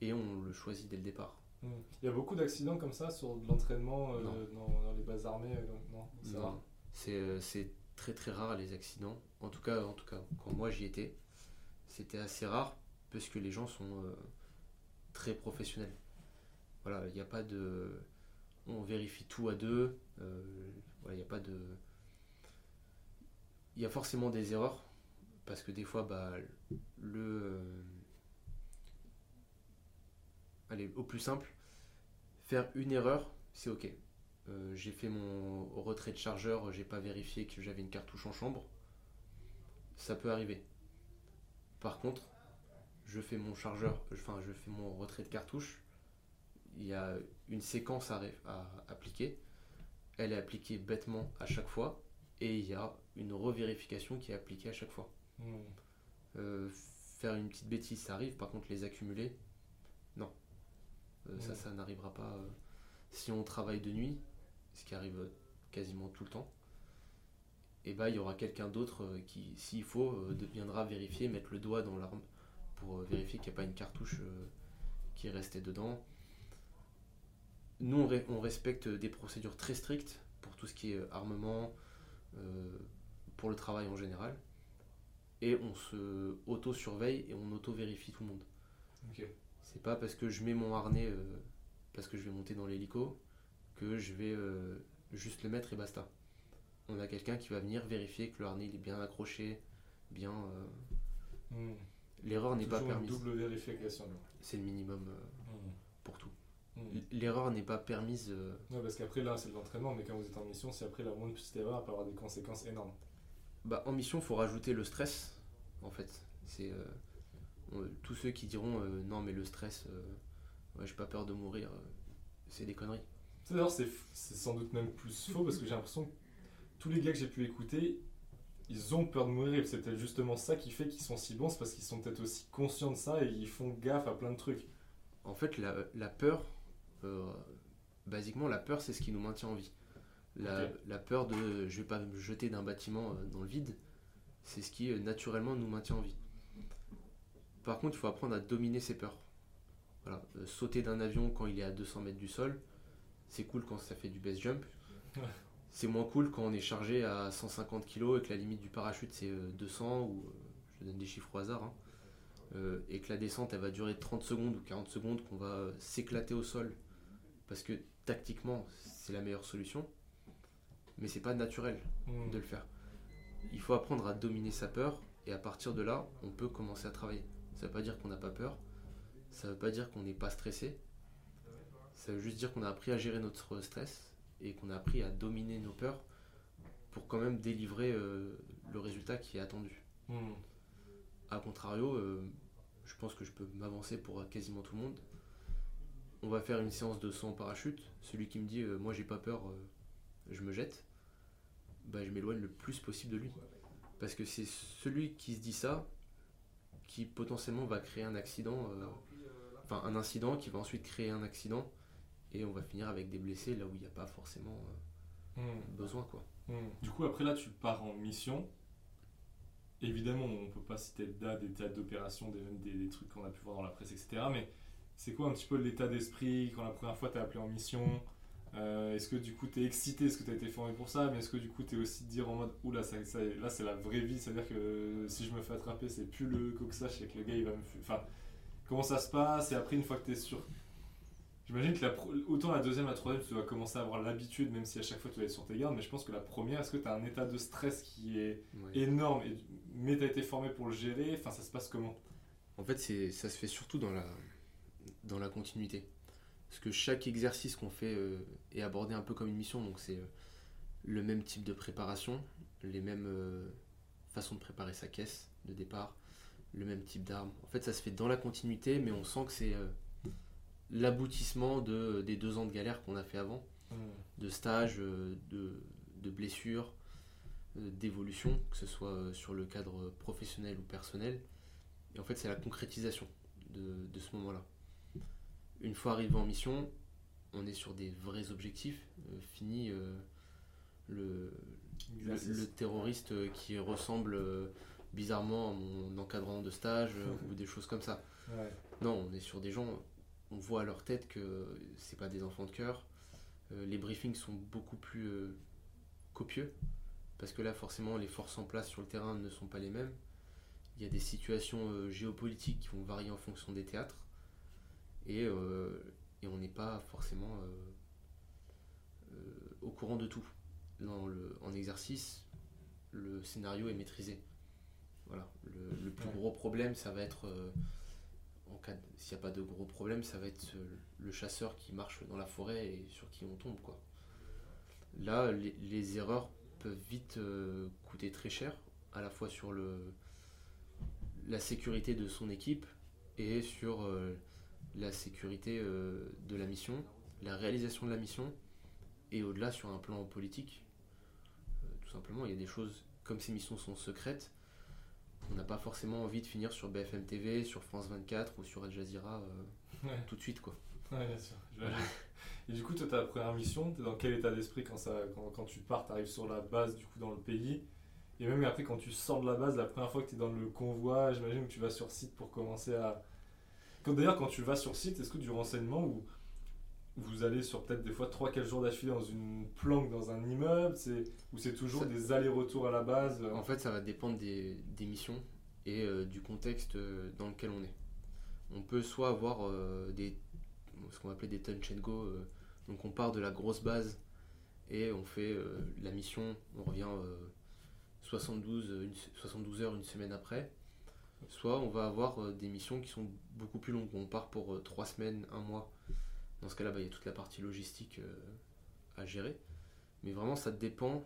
et on le choisit dès le départ. Hmm. Il y a beaucoup d'accidents comme ça sur de l'entraînement euh, dans, dans les bases armées. euh, non, c'est Très très rare les accidents. En tout cas, en tout cas quand moi j'y étais, c'était assez rare parce que les gens sont euh, très professionnels. Voilà, il n'y a pas de. On vérifie tout à deux. euh, voilà, il n'y a pas de. Il y a forcément des erreurs parce que des fois, bah, le. euh, Allez, au plus simple, faire une erreur, c'est ok. Euh, j'ai fait mon retrait de chargeur, j'ai pas vérifié que j'avais une cartouche en chambre. Ça peut arriver. Par contre, je fais mon chargeur, enfin je fais mon retrait de cartouche. Il y a une séquence à, appliquer. Elle est appliquée bêtement à chaque fois. Et il y a une revérification qui est appliquée à chaque fois. Hmm. Euh, faire une petite bêtise, ça arrive. Par contre, les accumuler, non. Euh, Ça, Ouais. ça n'arrivera pas. si on travaille de nuit, ce qui arrive quasiment tout le temps, et bah il y aura quelqu'un d'autre euh, qui, s'il faut, euh, de- viendra vérifier, mettre le doigt dans l'arme pour euh, vérifier qu'il n'y a pas une cartouche qui est restée dedans. Nous, on, respecte des procédures très strictes pour tout ce qui est armement, euh, pour le travail en général. Et on se auto-surveille et on auto-vérifie tout le monde. Ok. C'est pas parce que je mets mon harnais, euh, parce que je vais monter dans l'hélico, que je vais euh, juste le mettre et basta. On a quelqu'un qui va venir vérifier que le harnais il est bien accroché, bien. euh. L'erreur n'est pas une permise. double vérification. C'est le minimum euh, pour tout. L'erreur n'est pas permise. Ouais, parce qu'après, là, c'est de l'entraînement, mais quand vous êtes en mission, si après la moindre petite erreur, peut avoir des conséquences énormes. Bah, en mission, il faut rajouter le stress, en fait. C'est euh, tous ceux qui diront euh, non, mais le stress, ouais, j'ai pas peur de mourir, c'est des conneries. D'ailleurs, c'est sans doute même plus faux parce que j'ai l'impression que tous les gars que j'ai pu écouter, ils ont peur de mourir. C'est peut-être justement ça qui fait qu'ils sont si bons, c'est parce qu'ils sont peut-être aussi conscients de ça et ils font gaffe à plein de trucs. En fait, la, la peur, euh, basiquement, la peur, c'est ce qui nous maintient en vie. La, peur de je vais pas me jeter d'un bâtiment euh, dans le vide, c'est ce qui euh, naturellement nous maintient en vie. Par contre, il faut apprendre à dominer ses peurs. Voilà. Euh, sauter d'un avion quand il est à 200 mètres du sol, c'est cool quand ça fait du base jump. C'est moins cool quand on est chargé à 150 kg et que la limite du parachute c'est euh, 200 ou euh, je donne des chiffres au hasard. hein. Euh, et que la descente elle va durer 30 secondes ou 40 secondes, qu'on va euh, s'éclater au sol parce que tactiquement c'est la meilleure solution, mais c'est pas naturel Hmm. de le faire. Il faut apprendre à dominer sa peur et à partir de là, on peut commencer à travailler. Ça veut pas dire qu'on n'a pas peur, ça veut pas dire qu'on n'est pas stressé, ça veut juste dire qu'on a appris à gérer notre stress et qu'on a appris à dominer nos peurs pour quand même délivrer euh, le résultat qui est attendu. Hmm. A contrario, euh, je pense que je peux m'avancer pour quasiment tout le monde. On va faire une séance de saut en parachute. Celui qui me dit euh, moi j'ai pas peur, je me jette, bah, je m'éloigne le plus possible de lui. Parce que c'est celui qui se dit ça qui potentiellement va créer un accident, enfin un incident qui va ensuite créer un accident et on va finir avec des blessés là où il n'y a pas forcément euh, Hmm. besoin quoi. Hmm. Du coup, après là, tu pars en mission. Évidemment, on peut pas citer de date, des théâtres d'opération, des, même des, des trucs qu'on a pu voir dans la presse, etc. Mais c'est quoi un petit peu l'état d'esprit quand la première fois tu appelé en mission? Euh, Est-ce que du coup tu es excité? Est-ce que tu as été formé pour ça? Mais est-ce que du coup tu es aussi de dire en mode Oula, ça, ça- là c'est la vraie vie, c'est-à-dire que si je me fais attraper, c'est plus le coxage, c'est que le gars il va me. Enfin, comment ça se passe? Et après, une fois que tu es sûr. J'imagine que la pro- autant la deuxième, la troisième, tu dois commencer à avoir l'habitude, même si à chaque fois tu vas être sur tes gardes, mais je pense que la première, est-ce que tu as un état de stress qui est énorme, et, mais tu as été formé pour le gérer? Enfin, ça se passe comment? En fait, c'est, ça se fait surtout dans la, dans la continuité. Parce que chaque exercice qu'on fait euh, est abordé un peu comme une mission, donc c'est euh, le même type de préparation, les mêmes euh, façons de préparer sa caisse de départ, le même type d'arme. En fait, ça se fait dans la continuité, mais on sent que c'est l'aboutissement de, des deux ans de galère qu'on a fait avant, de stage, euh, de, de blessures, euh, d'évolution, que ce soit euh, sur le cadre professionnel ou personnel. Et en fait, c'est la concrétisation de, de ce moment-là. Une fois arrivé en mission, on est sur des vrais objectifs. Euh, fini euh, le, le, le terroriste qui ressemble euh, bizarrement à mon encadrant de stage *laughs* ou des choses comme ça. Ouais. Non, on est sur des gens, on voit à leur tête que c'est pas des enfants de cœur. Euh, les briefings sont beaucoup plus euh, copieux parce que là, forcément, les forces en place sur le terrain ne sont pas les mêmes. Il y a des situations euh, géopolitiques qui vont varier en fonction des théâtres et, et on n'est pas forcément au courant de tout. Dans le, en exercice, le scénario est maîtrisé. Voilà. Le, le plus Ouais. gros problème, ça va être euh, en cas de- s'il n'y a pas de gros problème, ça va être le chasseur qui marche dans la forêt et sur qui on tombe. Quoi. Là, les, erreurs peuvent vite euh, coûter très cher, à la fois sur le, la sécurité de son équipe et sur euh, la sécurité euh, de la mission, la réalisation de la mission, et au-delà sur un plan politique. Tout simplement, il y a des choses, comme ces missions sont secrètes, on n'a pas forcément envie de finir sur BFM TV, sur France 24 ou sur Al Jazeera euh, Ouais. tout de suite. quoi. Ouais, bien sûr. Et du coup, toi, ta première mission, t'es dans quel état d'esprit quand, ça, quand, quand tu pars, t'arrives sur la base, du coup, dans le pays? Et même après, quand tu sors de la base, la première fois que tu es dans le convoi, j'imagine que tu vas sur site pour commencer à. D'ailleurs, quand tu vas sur site, est-ce que du renseignement ou vous allez sur peut-être des fois 3-4 jours d'affilée dans une planque dans un immeuble c'est... ou c'est toujours Ça- des allers-retours à la base euh, En fait, ça va dépendre des, des missions et euh, du contexte euh, dans lequel on est. On peut soit avoir euh, des, ce qu'on va appeler des touch and go, euh, donc on part de la grosse base et on fait la mission, on revient euh, 72, euh, une- 72 heures une semaine après. Soit on va avoir des missions qui sont beaucoup plus longues, on part pour 3 semaines, un mois. Dans ce cas-là, bah, il y a toute la partie logistique euh, à gérer. Mais vraiment, ça dépend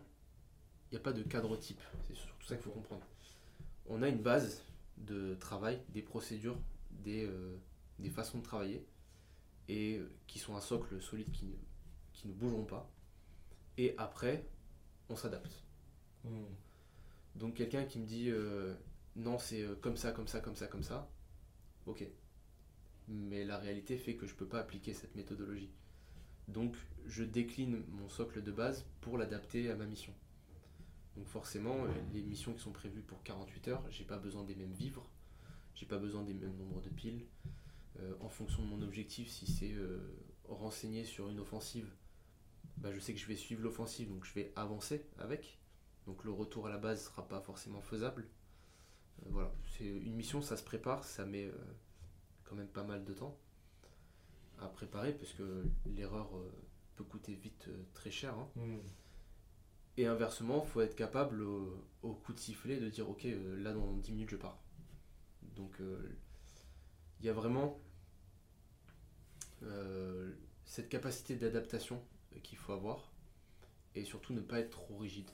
il n'y a pas de cadre type. C'est surtout ça qu'il faut comprendre. On a une base de travail, des procédures, des, euh, des façons de travailler, et euh, qui sont un socle solide qui ne, qui ne bougeront pas. Et après, on s'adapte. hmm. Donc quelqu'un qui me dit euh, non, c'est comme ça, comme ça, comme ça, comme ça, ok. Mais la réalité fait que je ne peux pas appliquer cette méthodologie. Donc je décline mon socle de base pour l'adapter à ma mission. Donc forcément, euh, les missions qui sont prévues pour 48 heures, j'ai pas besoin des mêmes vivres, j'ai pas besoin des mêmes nombres de piles. Euh, en fonction de mon objectif, si c'est euh, renseigner sur une offensive, bah, je sais que je vais suivre l'offensive, donc je vais avancer avec. Donc le retour à la base sera pas forcément faisable. Voilà, c'est une mission, ça se prépare, ça met quand même pas mal de temps à préparer parce que l'erreur euh, peut coûter vite euh, très cher. hein. Hmm. Et inversement, faut être capable au, au coup de sifflet de dire ok, euh, là dans 10 minutes je pars. Donc euh, il y a vraiment euh, cette capacité d'adaptation qu'il faut avoir et surtout ne pas être trop rigide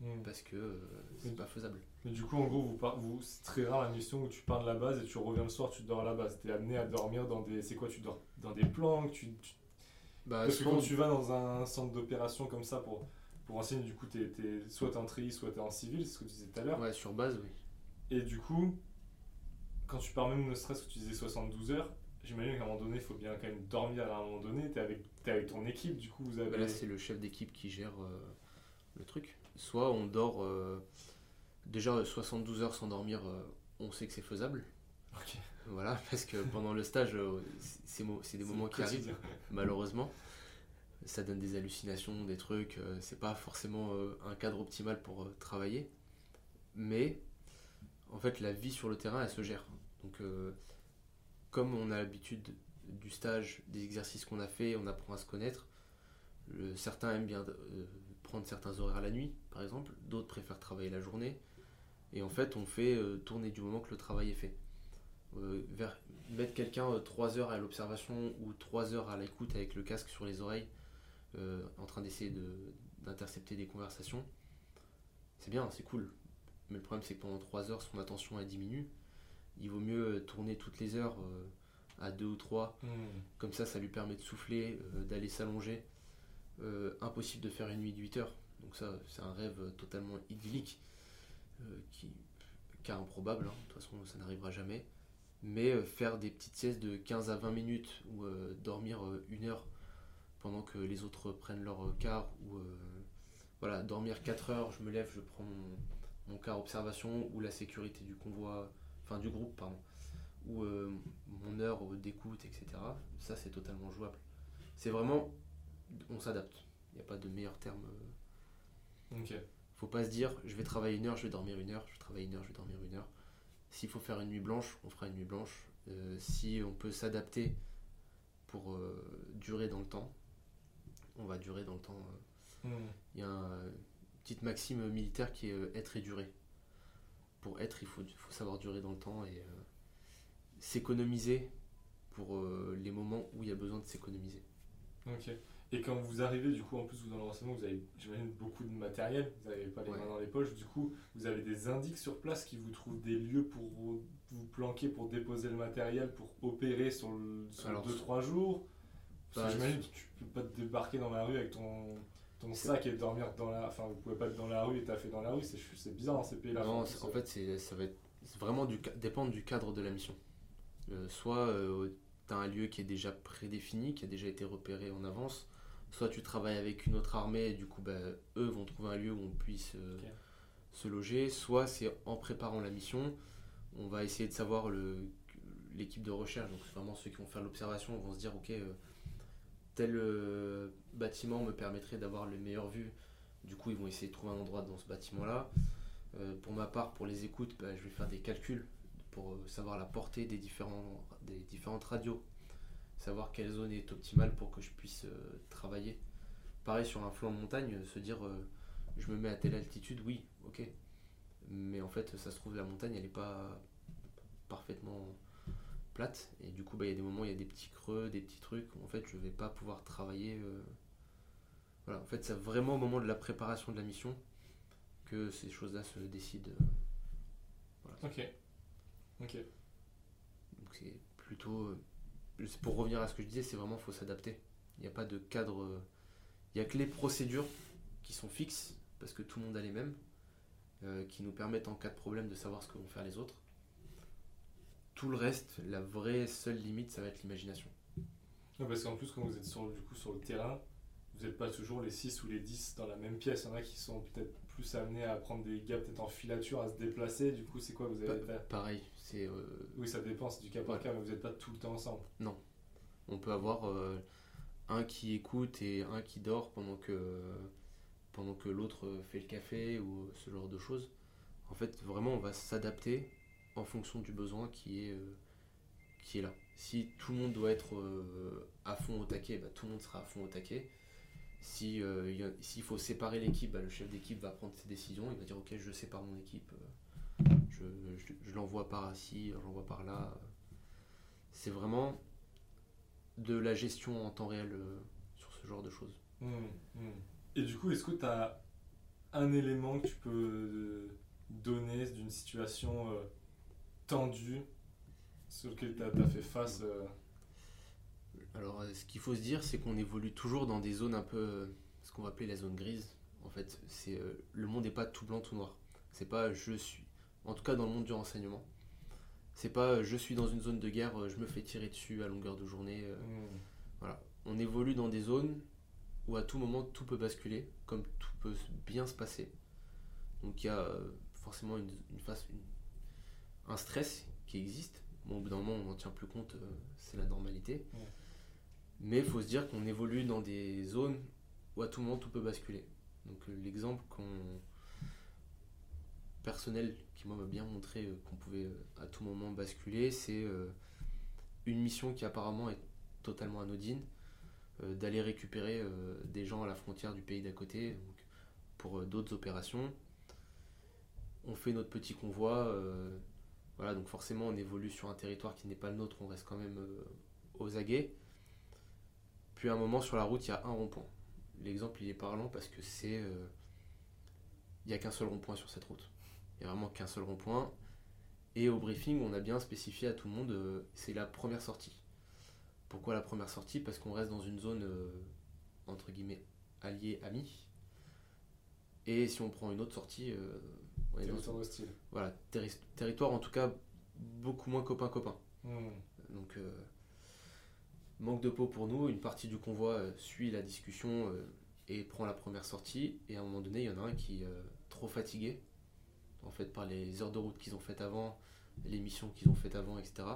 Hmm. parce que euh, c'est pas faisable. Mais du coup, en gros, vous, par- vous, c'est très rare la mission où tu pars de la base et tu reviens le soir, tu dors à la base. T'es amené à dormir dans des. C'est quoi Tu dors dans des planques tu, tu- Bah, Parce que quand tu vas dans un centre d'opération comme ça pour, pour enseigner, du coup, t'es, t'es- soit t'es en tri, soit t'es en civil, c'est ce que tu disais tout à l'heure. ouais, sur base, oui. Et du coup, quand tu pars même ne serait-ce que tu disais 72 heures, j'imagine qu'à un moment donné, il faut bien quand même dormir à un moment donné. T'es avec, t'es avec ton équipe, du coup, vous avez. Bah, là, c'est le chef d'équipe qui gère euh, le truc. Soit on dort euh, déjà euh, 72 heures sans dormir, euh, on sait que c'est faisable. Voilà, *laughs* parce que pendant le stage, euh, c'est des moments qui arrivent, malheureusement. Ça donne des hallucinations, des trucs. euh, c'est pas forcément euh, un cadre optimal pour euh, travailler. Mais, en fait, la vie sur le terrain, elle se gère. Donc, euh, comme on a l'habitude du stage, des exercices qu'on a fait, on apprend à se connaître. Le- certains aiment bien euh, prendre certains horaires la nuit, par exemple. D'autres préfèrent travailler la journée. Et en fait, on fait euh, tourner du moment que le travail est fait. Euh, vers, mettre quelqu'un 3 heures à l'observation ou 3 heures à l'écoute avec le casque sur les oreilles, euh, en train d'essayer de- d'intercepter des conversations, c'est bien, c'est cool. Mais le problème, c'est que pendant 3 heures, son attention elle diminue. Il vaut mieux euh, tourner toutes les heures euh, à 2 ou 3 Hmm. comme ça, ça lui permet de souffler, euh, d'aller s'allonger. Euh, impossible de faire une nuit de 8 heures. Donc ça, c'est un rêve totalement idyllique, euh, qui, car improbable. hein. De toute façon, ça n'arrivera jamais. Mais euh, faire des petites siestes de 15 à 20 minutes ou dormir une heure pendant que les autres prennent leur quart ou voilà, dormir 4 heures, je me lève, je prends mon, quart observation ou la sécurité du convoi, enfin du groupe, pardon ou mon heure d'écoute, etc. Ça, c'est totalement jouable. C'est vraiment, on s'adapte. Il n'y a pas de meilleur terme. euh. Ok. faut pas se dire, je vais travailler une heure, je vais dormir une heure, je vais travailler une heure, je vais dormir une heure. S'il faut faire une nuit blanche, on fera une nuit blanche. Euh, si on peut s'adapter pour euh, durer dans le temps, on va durer dans le temps. euh. Hmm. Il y a un- une petite maxime militaire qui est être et durer. Pour être, il faut, faut savoir durer dans le temps et s'économiser pour les moments où il y a besoin de s'économiser. Ok. Et quand vous arrivez, du coup, en plus, vous dans le renseignement, vous avez, j'imagine, beaucoup de matériel, vous n'avez pas les Ouais. mains dans les poches, du coup, vous avez des indices sur place qui vous trouvent des lieux pour vous planquer, pour déposer le matériel, pour opérer sur, le, sur Alors, 2-3 jours? Parce que bah, j'imagine que tu peux pas te débarquer dans la rue avec ton, ton sac et dormir dans la... Enfin, vous pouvez pas être dans la rue et taffer dans la rue, c'est, c'est bizarre dans ces pays-là. Non, en fait, c'est, ça va être vraiment du, dépendre du cadre de la mission. Euh, soit tu as un lieu qui est déjà prédéfini, qui a déjà été repéré en avance, soit tu travailles avec une autre armée et du coup, bah, eux vont trouver un lieu où on puisse euh, se loger, soit c'est en préparant la mission, on va essayer de savoir le, l'équipe de recherche, donc c'est vraiment ceux qui vont faire l'observation, vont se dire, ok, euh, tel euh, bâtiment me permettrait d'avoir les meilleures vues, du coup ils vont essayer de trouver un endroit dans ce bâtiment-là. Pour ma part, pour les écoutes, bah, je vais faire des calculs pour savoir la portée des, différents, des différentes radios, savoir quelle zone est optimale pour que je puisse euh, travailler. Pareil sur un flanc de montagne, euh, se dire euh, je me mets à telle altitude, oui, ok. Mais en fait, ça se trouve, la montagne, elle n'est pas parfaitement plate. Et du coup, bah, il y a des moments, il y a des petits creux, des petits trucs. où, En fait, je vais pas pouvoir travailler. euh, Voilà, en fait, c'est vraiment au moment de la préparation de la mission que ces choses-là se décident. Voilà. Ok. Ok. Donc c'est plutôt. Euh, pour revenir à ce que je disais, c'est vraiment faut s'adapter. Il n'y a pas de cadre. euh, Il n'y a que les procédures qui sont fixes, parce que tout le monde a les mêmes. qui nous permettent en cas de problème de savoir ce que vont faire les autres. Tout le reste, la vraie seule limite, ça va être l'imagination. parce qu'en plus, quand vous êtes sur, du coup, sur le terrain, vous n'êtes pas toujours les 6 ou les 10 dans la même pièce. Il y en a qui sont peut-être plus amenés à prendre des gars peut-être en filature, à se déplacer. Du coup, c'est quoi vous avez Pareil, c'est. Euh, oui, ça dépend, c'est du cas par cas, mais vous n'êtes pas tout le temps ensemble. Non. On peut avoir euh, un qui écoute et un qui dort pendant que, pendant que l'autre fait le café ou ce genre de choses. En fait, vraiment, on va s'adapter en fonction du besoin qui est, euh, qui est là. Si tout le monde doit être à fond au taquet, bah, tout le monde sera à fond au taquet. Si, euh, s'il faut séparer l'équipe, bah, le chef d'équipe va prendre ses décisions. Il va dire Ok, je sépare mon équipe, euh, je, je, l'envoie par ici, je l'envoie par là. C'est vraiment de la gestion en temps réel euh, sur ce genre de choses. Mmh, mmh. Et du coup, est-ce que tu as un élément que tu peux donner d'une situation tendue sur laquelle tu as, fait face alors, euh, ce qu'il faut se dire, c'est qu'on évolue toujours dans des zones un peu, euh, ce qu'on va appeler la zone grise. En fait, c'est euh, le monde n'est pas tout blanc, tout noir. C'est pas je suis, en tout cas dans le monde du renseignement, c'est pas je suis dans une zone de guerre, je me fais tirer dessus à longueur de journée. Mmh. Voilà, on évolue dans des zones où à tout moment tout peut basculer, comme tout peut bien se passer. Donc il y a forcément une, phase, un stress qui existe. Bon, au bout d'un moment, on n'en tient plus compte, c'est la normalité. Mmh. Mais il faut se dire qu'on évolue dans des zones où à tout moment tout peut basculer. Donc euh, l'exemple qu'on personnel qui m'a bien montré euh, qu'on pouvait euh, à tout moment basculer, c'est une mission qui apparemment est totalement anodine, d'aller récupérer des gens à la frontière du pays d'à côté pour d'autres opérations. On fait notre petit convoi, voilà, donc forcément on évolue sur un territoire qui n'est pas le nôtre, on reste quand même aux aguets. Puis à un moment sur la route, il y a un rond-point. L'exemple il est parlant parce que c'est. Euh, il n'y a qu'un seul rond-point sur cette route. Il n'y a vraiment qu'un seul rond-point. Et au briefing, on a bien spécifié à tout le monde, euh, c'est la première sortie. Pourquoi la première sortie? Parce qu'on reste dans une zone, euh, entre guillemets, alliée, amie. Et si on prend une autre sortie, on est territoire hostile. Voilà, territoire en tout cas beaucoup moins copain-copain. Hmm. Donc Manque de peau pour nous, une partie du convoi euh, suit la discussion euh, et prend la première sortie. Et à un moment donné, il y en a un qui est euh, trop fatigué, en fait, par les heures de route qu'ils ont faites avant, les missions qu'ils ont faites avant, etc.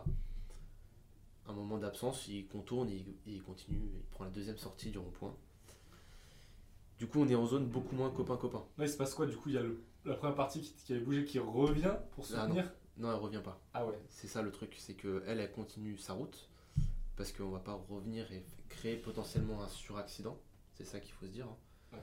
Un moment d'absence, il contourne et il, continue, il prend la deuxième sortie du rond-point. Du coup, on est en zone beaucoup moins copain-copain. Ouais, il se passe quoi Du coup, il y a la première partie qui, avait bougé qui revient pour se ah, non. non. elle revient pas. Ah ouais. C'est ça le truc, c'est que elle, elle continue sa route parce qu'on va pas revenir et créer potentiellement un suraccident. C'est ça qu'il faut se dire. Hein.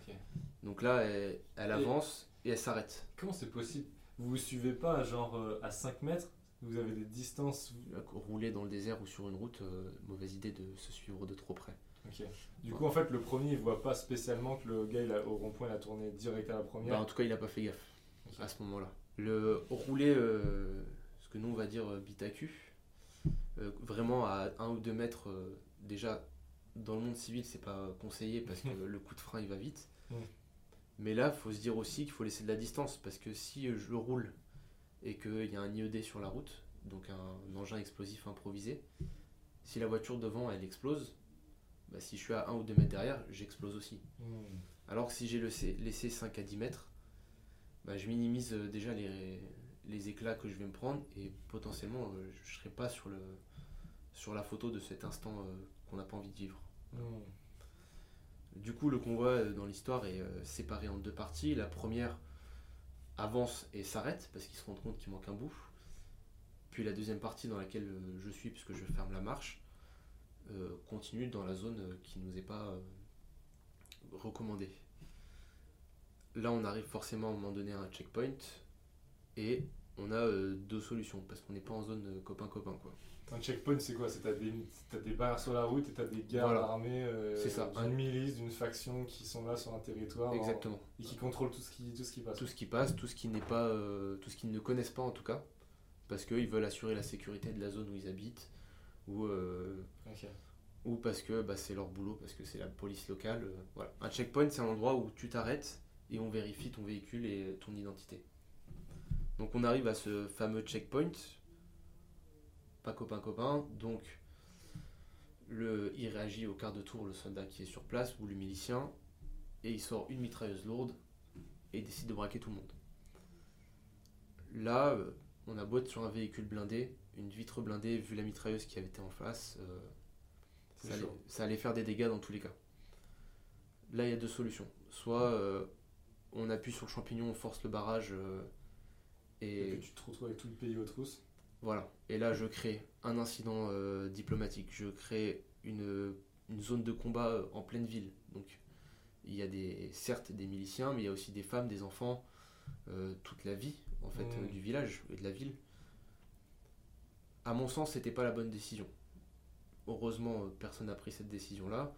Donc là, elle, avance et, elle s'arrête. Comment c'est possible? Vous ne suivez pas genre euh, à 5 mètres? Vous avez des distances Rouler dans le désert ou sur une route, euh, mauvaise idée de se suivre de trop près. Du coup, en fait, le premier, il voit pas spécialement que le gars il a, au rond-point, il a tourné direct à la première. Bah, en tout cas, il n'a pas fait gaffe à ce moment-là. Le rouler, euh, ce que nous on va dire euh, vraiment à 1 ou 2 mètres, euh, déjà dans le monde civil, c'est pas conseillé parce *laughs* que le coup de frein il va vite. Mais là, il faut se dire aussi qu'il faut laisser de la distance parce que si je roule et qu'il y a un IED sur la route, donc un engin explosif improvisé, si la voiture devant elle explose, bah, si je suis à 1 ou 2 mètres derrière, j'explose aussi. Alors que si j'ai laissé 5 à 10 mètres, bah, je minimise euh, déjà les, les éclats que je vais me prendre et potentiellement euh, je ne serai pas sur, le, sur la photo de cet instant euh, qu'on n'a pas envie de vivre. Hmm. Du coup, le convoi euh, dans l'histoire est séparé en deux parties. La première avance et s'arrête parce qu'ils se rendent compte qu'il manque un bout. Puis la deuxième partie dans laquelle je suis, puisque je ferme la marche, continue dans la zone qui ne nous est pas recommandée. Là, on arrive forcément à un moment donné à un checkpoint et on a euh, deux solutions parce qu'on n'est pas en zone copain-copain. Un checkpoint, c'est quoi? C'est t'as des, as des barrières sur la route et t'as des gardes armés, euh, c'est ça. une milice d'une faction qui sont là sur un territoire. Exactement. et qui contrôlent tout ce qui, tout ce qui passe. Tout ce qui passe, tout ce qui n'est pas, euh, tout ce qu'ils ne connaissent pas en tout cas, parce qu'ils veulent assurer la sécurité de la zone où ils habitent, ou ou parce que bah, c'est leur boulot, parce que c'est la police locale. voilà. Un checkpoint, c'est un endroit où tu t'arrêtes et on vérifie ton véhicule et ton identité. Donc on arrive à ce fameux checkpoint, pas copain copain, donc le, il réagit au quart de tour le soldat qui est sur place ou le milicien, et il sort une mitrailleuse lourde et il décide de braquer tout le monde. Là, euh, on a beau être sur un véhicule blindé, une vitre blindée, vu la mitrailleuse qui avait été en face, euh, ça, allait, chaud. ça allait faire des dégâts dans tous les cas. Là, il y a deux solutions. Soit euh, on appuie sur le champignon, on force le barrage, euh, Et tu te retrouves avec tout le pays aux trousses. Voilà. Et là, je crée un incident euh, diplomatique. Je crée une, une zone de combat euh, en pleine ville. Donc, il y a des, certes des miliciens, mais il y a aussi des femmes, des enfants, euh, toute la vie en fait Mm. euh, du village et de la ville. À mon sens, c'était pas la bonne décision. Heureusement, personne n'a pris cette décision-là.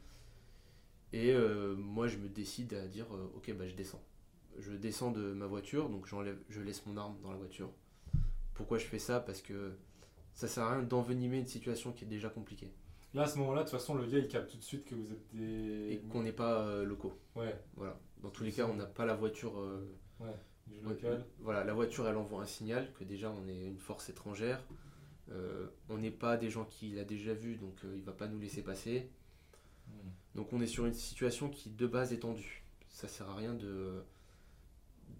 Et euh, moi, je me décide à dire, ok, bah, je descends. Je descends de ma voiture, donc je laisse mon arme dans la voiture. Pourquoi je fais ça Parce que ça sert à rien d'envenimer une situation qui est déjà compliquée Là, à ce moment-là, de toute façon, le gars, il capte tout de suite que vous êtes des. et qu'on n'est pas euh, locaux. Ouais, Voilà. Dans tous les cas, on n'a pas la voiture. euh, du local. Voilà, la voiture, elle envoie un signal que déjà on est une force étrangère. Euh, on n'est pas des gens qu'il a déjà vus, donc il va pas nous laisser passer. Hmm. Donc on est sur une situation qui de base est tendue. Ça sert à rien de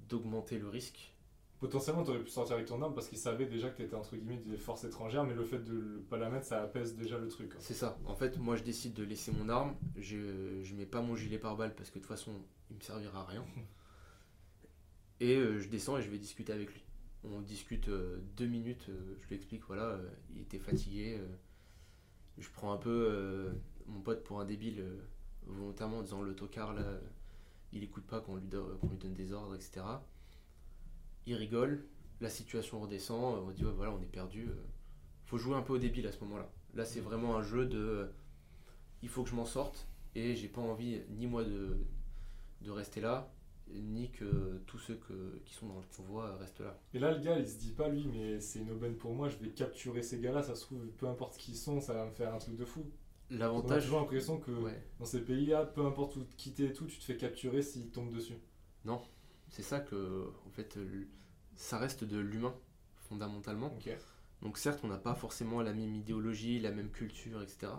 d'augmenter le risque. Potentiellement, tu aurais pu sortir avec ton arme parce qu'il savait déjà que tu étais entre guillemets des forces étrangères, mais le fait de ne pas la mettre, ça apaise déjà le truc. C'est ça. En fait, moi je décide de laisser mon arme. Je, je mets pas mon gilet pare-balles parce que de toute façon, il me servira à rien. *laughs* Et euh, je descends et je vais discuter avec lui. On discute euh, deux minutes. euh, je lui explique, voilà, il était fatigué. je prends un peu mon pote pour un débile volontairement en disant le tocard là, il écoute pas quand on lui, qu'on lui donne des ordres, etc. Il rigole. La situation redescend. euh, On dit, ouais, voilà, on est perdu. euh, faut jouer un peu au débile à ce moment-là. Là, c'est vraiment un jeu de. euh, il faut que je m'en sorte et j'ai pas envie ni moi de, de rester là, ni que tous ceux que, qui sont dans le convoi restent là. Et là, le gars, il se dit pas, lui, mais c'est une aubaine pour moi, je vais capturer ces gars-là, ça se trouve, peu importe qui ils sont, ça va me faire un truc de fou. L'avantage. toujours l'impression que Ouais, dans ces pays-là, peu importe où qui t'es et tout, tu te fais capturer s'ils tombent dessus. C'est ça que, en fait, euh, ça reste de l'humain, fondamentalement. Donc, certes, on n'a pas forcément la même idéologie, la même culture, etc.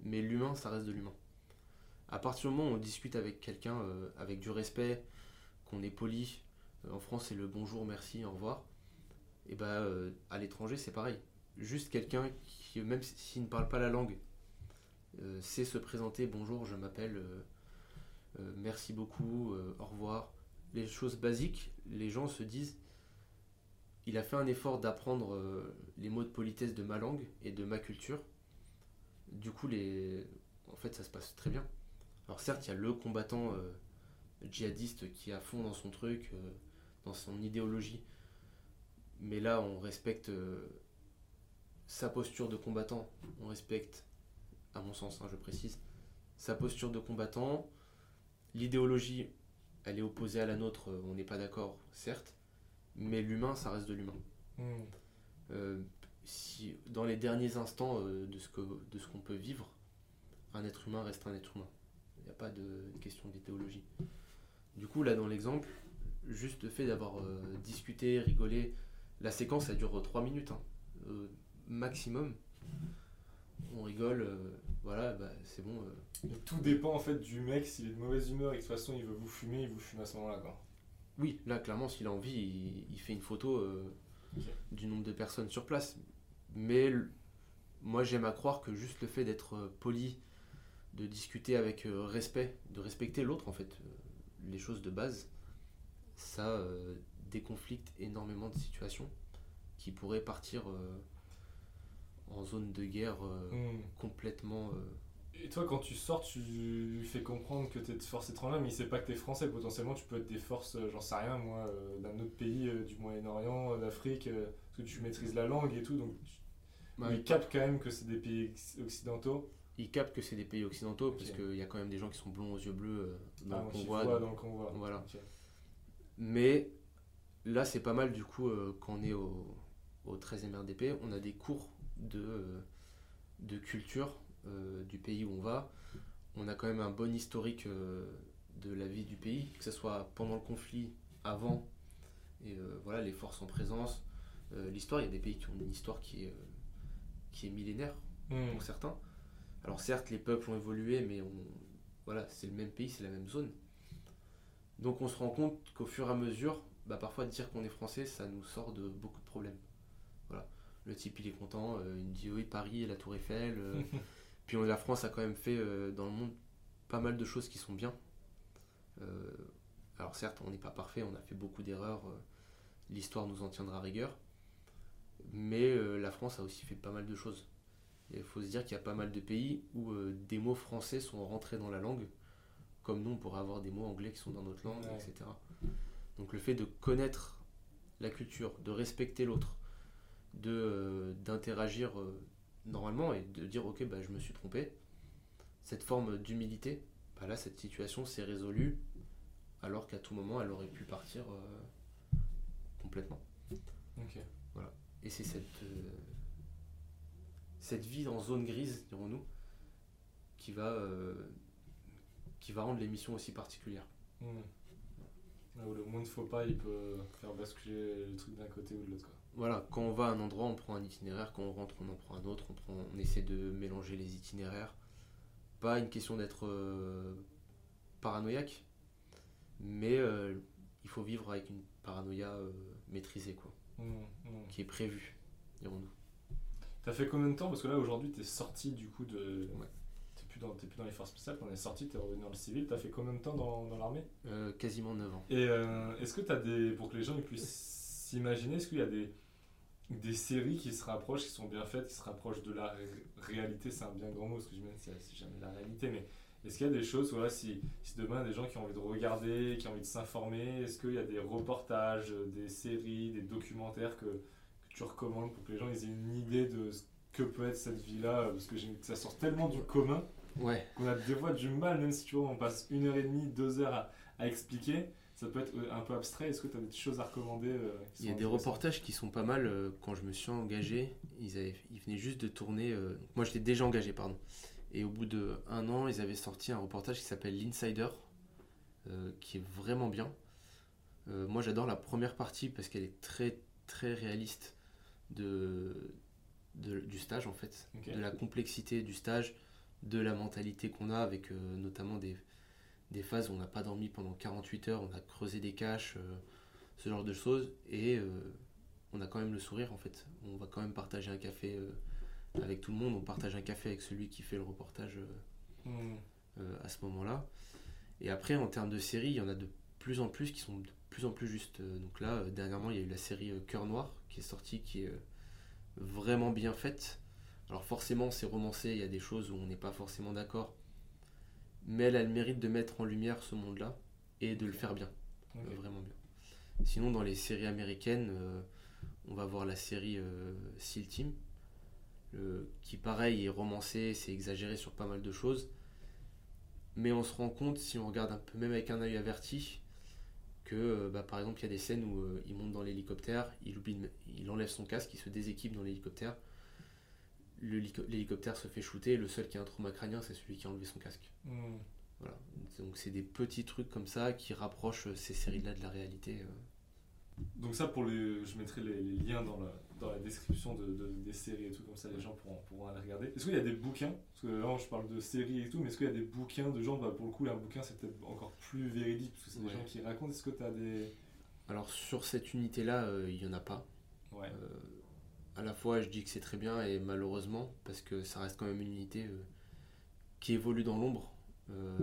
Mais l'humain, ça reste de l'humain. À partir du moment où on discute avec quelqu'un euh, avec du respect, qu'on est poli, euh, en France c'est le bonjour, merci, au revoir, et bah euh, à l'étranger c'est pareil. Juste quelqu'un qui, même s'il ne parle pas la langue, sait se présenter, bonjour, je m'appelle, merci beaucoup, au revoir. Les choses basiques, les gens se disent, il a fait un effort d'apprendre euh, les mots de politesse de ma langue et de ma culture. Du coup, les... en fait, ça se passe très bien. Alors certes, il y a le combattant euh, djihadiste qui est fond dans son truc, euh, dans son idéologie. Mais là, on respecte sa posture de combattant. On respecte, à mon sens, hein, je précise, sa posture de combattant. L'idéologie, elle est opposée à la nôtre, euh, on n'est pas d'accord, certes. Mais l'humain, ça reste de l'humain. Hmm. Euh, si, dans les derniers instants euh, de ce qu'on peut vivre, un être humain reste un être humain. Il n'y a pas de question d'idéologie. Du coup, là, dans l'exemple, juste le fait d'avoir euh, discuté, rigolé, la séquence, elle dure 3 minutes, hein, maximum. On rigole, voilà, bah, c'est bon. euh. Tout dépend en fait du mec, s'il est de mauvaise humeur et que de toute façon il veut vous fumer, il vous fume à ce moment-là. quoi. Oui, là, clairement, s'il a envie, il, il fait une photo euh, du nombre de personnes sur place. Mais moi, j'aime à croire que juste le fait d'être euh, poli, de discuter avec respect, de respecter l'autre, en fait, les choses de base, ça déconflicte énormément de situations qui pourraient partir en zone de guerre euh, Hmm. complètement. euh, Et toi, quand tu sors, tu lui fais comprendre que t'es de force étrangère, mais il sait pas que t'es français. Potentiellement, tu peux être des forces, euh, j'en sais rien, moi, euh, d'un autre pays, euh, du Moyen-Orient, euh, d'Afrique, parce que tu maîtrises la langue et tout, donc tu- bah, il capte quand même que c'est des pays occidentaux. ils captent que c'est des pays occidentaux parce Ok. qu'il y a quand même des gens qui sont blonds aux yeux bleus euh, dans Ah, le convoi. donc- dans le convoi. Voilà. Mais là, c'est pas mal du coup quand on est au, au 13e RDP, on a des cours de, euh, de culture euh, du pays où on va. On a quand même un bon historique euh, de la vie du pays, que ce soit pendant le conflit, avant Et voilà, les forces en présence. L'histoire, il y a des pays qui ont une histoire qui est, qui est millénaire hmm. pour certains. Alors certes, les peuples ont évolué, mais on, voilà, c'est le même pays, c'est la même zone. Donc on se rend compte qu'au fur et à mesure, bah, parfois dire qu'on est français, ça nous sort de beaucoup de problèmes. Le type il est content, euh, il dit oui Paris et la Tour Eiffel. Euh. *laughs* puis la France a quand même fait euh, dans le monde pas mal de choses qui sont bien. alors certes, on n'est pas parfait, on a fait beaucoup d'erreurs. L'histoire nous en tiendra rigueur. Mais la France a aussi fait pas mal de choses. Il faut se dire qu'il y a pas mal de pays où des mots français sont rentrés dans la langue comme nous, on pourrait avoir des mots anglais qui sont dans notre langue, etc. Donc le fait de connaître la culture, de respecter l'autre, d'interagir euh, normalement et de dire ok bah, je me suis trompé, cette forme d'humilité, bah, là cette situation s'est résolue alors qu'à tout moment elle aurait pu partir euh, complètement. Voilà. Et c'est cette, cette vie en zone grise, dirons-nous, qui va qui va rendre l'émission aussi particulière. Mmh. le monde faut pas, il peut faire basculer le truc d'un côté ou de l'autre. Voilà, quand on va à un endroit, on prend un itinéraire, quand on rentre, on en prend un autre, on, prend, on essaie de mélanger les itinéraires. Pas une question d'être euh, paranoïaque, mais euh, il faut vivre avec une paranoïa euh, maîtrisée, quoi, mmh, mmh. qui est prévue, dirons-nous. T'as fait combien de temps? Parce que là, aujourd'hui, tu es sorti du coup de, plus dans, plus dans les forces spéciales, on est sorti, tu es revenu dans le civil. Tu as fait combien de temps dans, dans l'armée? Quasiment 9 ans. Et est-ce que tu as des. Pour que les gens puissent s'imaginer, est-ce qu'il y a des, des séries qui se rapprochent, qui sont bien faites, qui se rapprochent de la réalité C'est un bien grand mot, parce que je me dis, c'est jamais la réalité, mais est-ce qu'il y a des choses, voilà, si, si demain il y a des gens qui ont envie de regarder, qui ont envie de s'informer, est-ce qu'il y a des reportages, des séries, des documentaires que, que, tu recommandes pour que les gens aient une idée de ce que peut être cette vie-là? Parce que ça sort tellement du commun Ouais. Qu'on a des fois du mal, même si tu vois, on passe une heure et demie, deux heures à, expliquer. Ça peut être euh, un peu abstrait. Est-ce que tu as des choses à recommander euh, Il y a des reportages qui sont pas mal. Euh, quand je me suis engagé, ils, avaient, ils venaient juste de tourner. moi, j'étais déjà engagé, pardon. Et au bout d'un an, ils avaient sorti un reportage qui s'appelle L'Insider, qui est vraiment bien. moi, j'adore la première partie parce qu'elle est très, très réaliste de, du stage, en fait. De la complexité du stage de la mentalité qu'on a avec euh, notamment des, des, phases où on n'a pas dormi pendant 48 heures, on a creusé des caches, euh, ce genre de choses, et euh, on a quand même le sourire en fait. On va quand même partager un café avec tout le monde, on partage un café avec celui qui fait le reportage mmh. à ce moment-là. Et après, en termes de séries, il y en a de plus en plus qui sont de plus en plus justes. Donc là, dernièrement, il y a eu la série Cœur Noir qui est sortie, qui est vraiment bien faite. Alors forcément, c'est romancé, il y a des choses où on n'est pas forcément d'accord, mais elle a le mérite de mettre en lumière ce monde-là et de le faire bien, euh, vraiment bien. Sinon, dans les séries américaines, euh, on va voir la série euh, Seal Team, qui pareil est romancé, c'est exagéré sur pas mal de choses, mais on se rend compte, si on regarde un peu, même avec un œil averti, que bah, par exemple il y a des scènes où il monte dans l'hélicoptère, il, il enlève son casque, il se déséquipe dans l'hélicoptère, l'hélicoptère se fait shooter et le seul qui a un trauma crânien, c'est celui qui a enlevé son casque. Hmm. Voilà. Donc c'est des petits trucs comme ça qui rapprochent ces séries-là de la réalité. Euh. Donc ça, pour les, je mettrai les, liens dans la, dans la description de, des séries et tout, comme ça les gens pourront, pourront aller regarder. Est-ce qu'il y a des bouquins? Parce que là, je parle de séries et tout, mais est-ce qu'il y a des bouquins de gens? Bah, Pour le coup, un bouquin, c'est peut-être encore plus véridique, parce que c'est des gens qui racontent. Est-ce que tu as des... Alors sur cette unité-là, euh, il n'y en a pas. Ouais. Euh, à la fois je dis que c'est très bien et malheureusement parce que ça reste quand même une unité euh, qui évolue dans l'ombre, euh,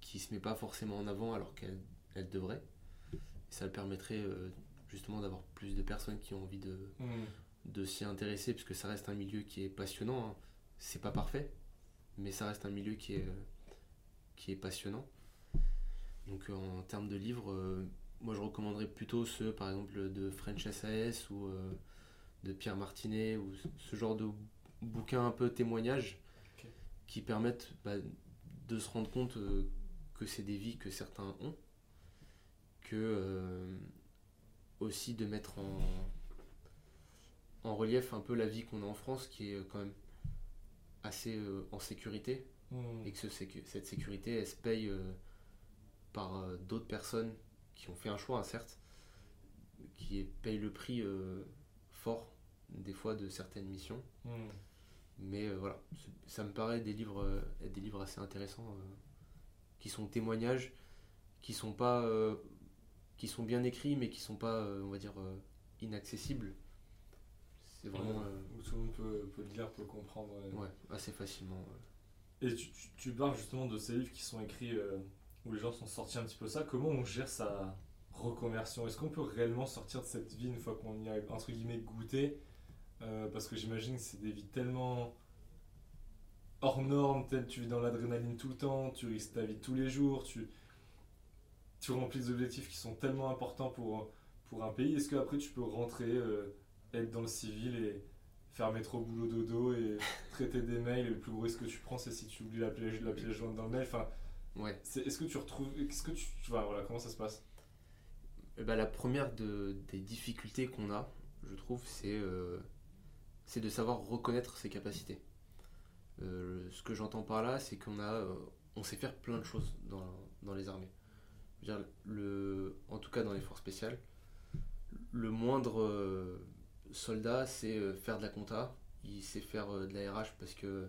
qui se met pas forcément en avant alors qu'elle elle devrait. ça le permettrait euh, justement d'avoir plus de personnes qui ont envie de, mmh. de s'y intéresser puisque ça reste un milieu qui est passionnant. Hein. C'est pas parfait, mais ça reste un milieu qui est, qui est passionnant. Donc en termes de livres, moi je recommanderais plutôt ceux par exemple de French SAS ou de Pierre Martinet ou ce genre de bouquins un peu témoignages qui permettent bah, de se rendre compte euh, que c'est des vies que certains ont, que euh, aussi de mettre en, en relief un peu la vie qu'on a en France qui est quand même assez euh, en sécurité mmh. et que cette sécurité elle se paye par d'autres personnes qui ont fait un choix, hein, certes, qui qui paye le prix fort des fois de certaines missions. Hmm. Mais voilà, ça me paraît des livres, être des livres assez intéressants qui sont témoignages, qui sont pas qui sont bien écrits mais qui sont pas on va dire inaccessibles c'est vraiment. Euh, où tout le monde peut, peut le lire, peut comprendre. Ouais, assez facilement. Et tu, tu, parles justement de ces livres qui sont écrits euh, où les gens sont sortis un petit peu ça. Comment on gère sa reconversion? Est-ce qu'on peut réellement sortir de cette vie une fois qu'on y a entre guillemets goûté? Euh, Parce que j'imagine que c'est des vies tellement hors normes, tel tu vis dans l'adrénaline tout le temps, tu risques ta vie tous les jours, tu, tu remplis des objectifs qui sont tellement importants pour, pour un pays. Est-ce qu'après tu peux rentrer être dans le civil et faire métro boulot dodo et *laughs* traiter des mails et le plus gros risque que tu prends c'est si tu oublies la pièce la pièce jointe dans le mail. Enfin ouais. est-ce que tu retrouves qu'est-ce que tu voilà comment ça se passe? Ben, la première de, des difficultés qu'on a je trouve c'est euh, c'est de savoir reconnaître ses capacités. Euh, ce que j'entends par là c'est qu'on a euh, on sait faire plein de choses dans, dans les armées. En tout cas dans les forces spéciales le moindre soldat, c'est euh, faire de la compta, il sait faire euh, de la RH parce que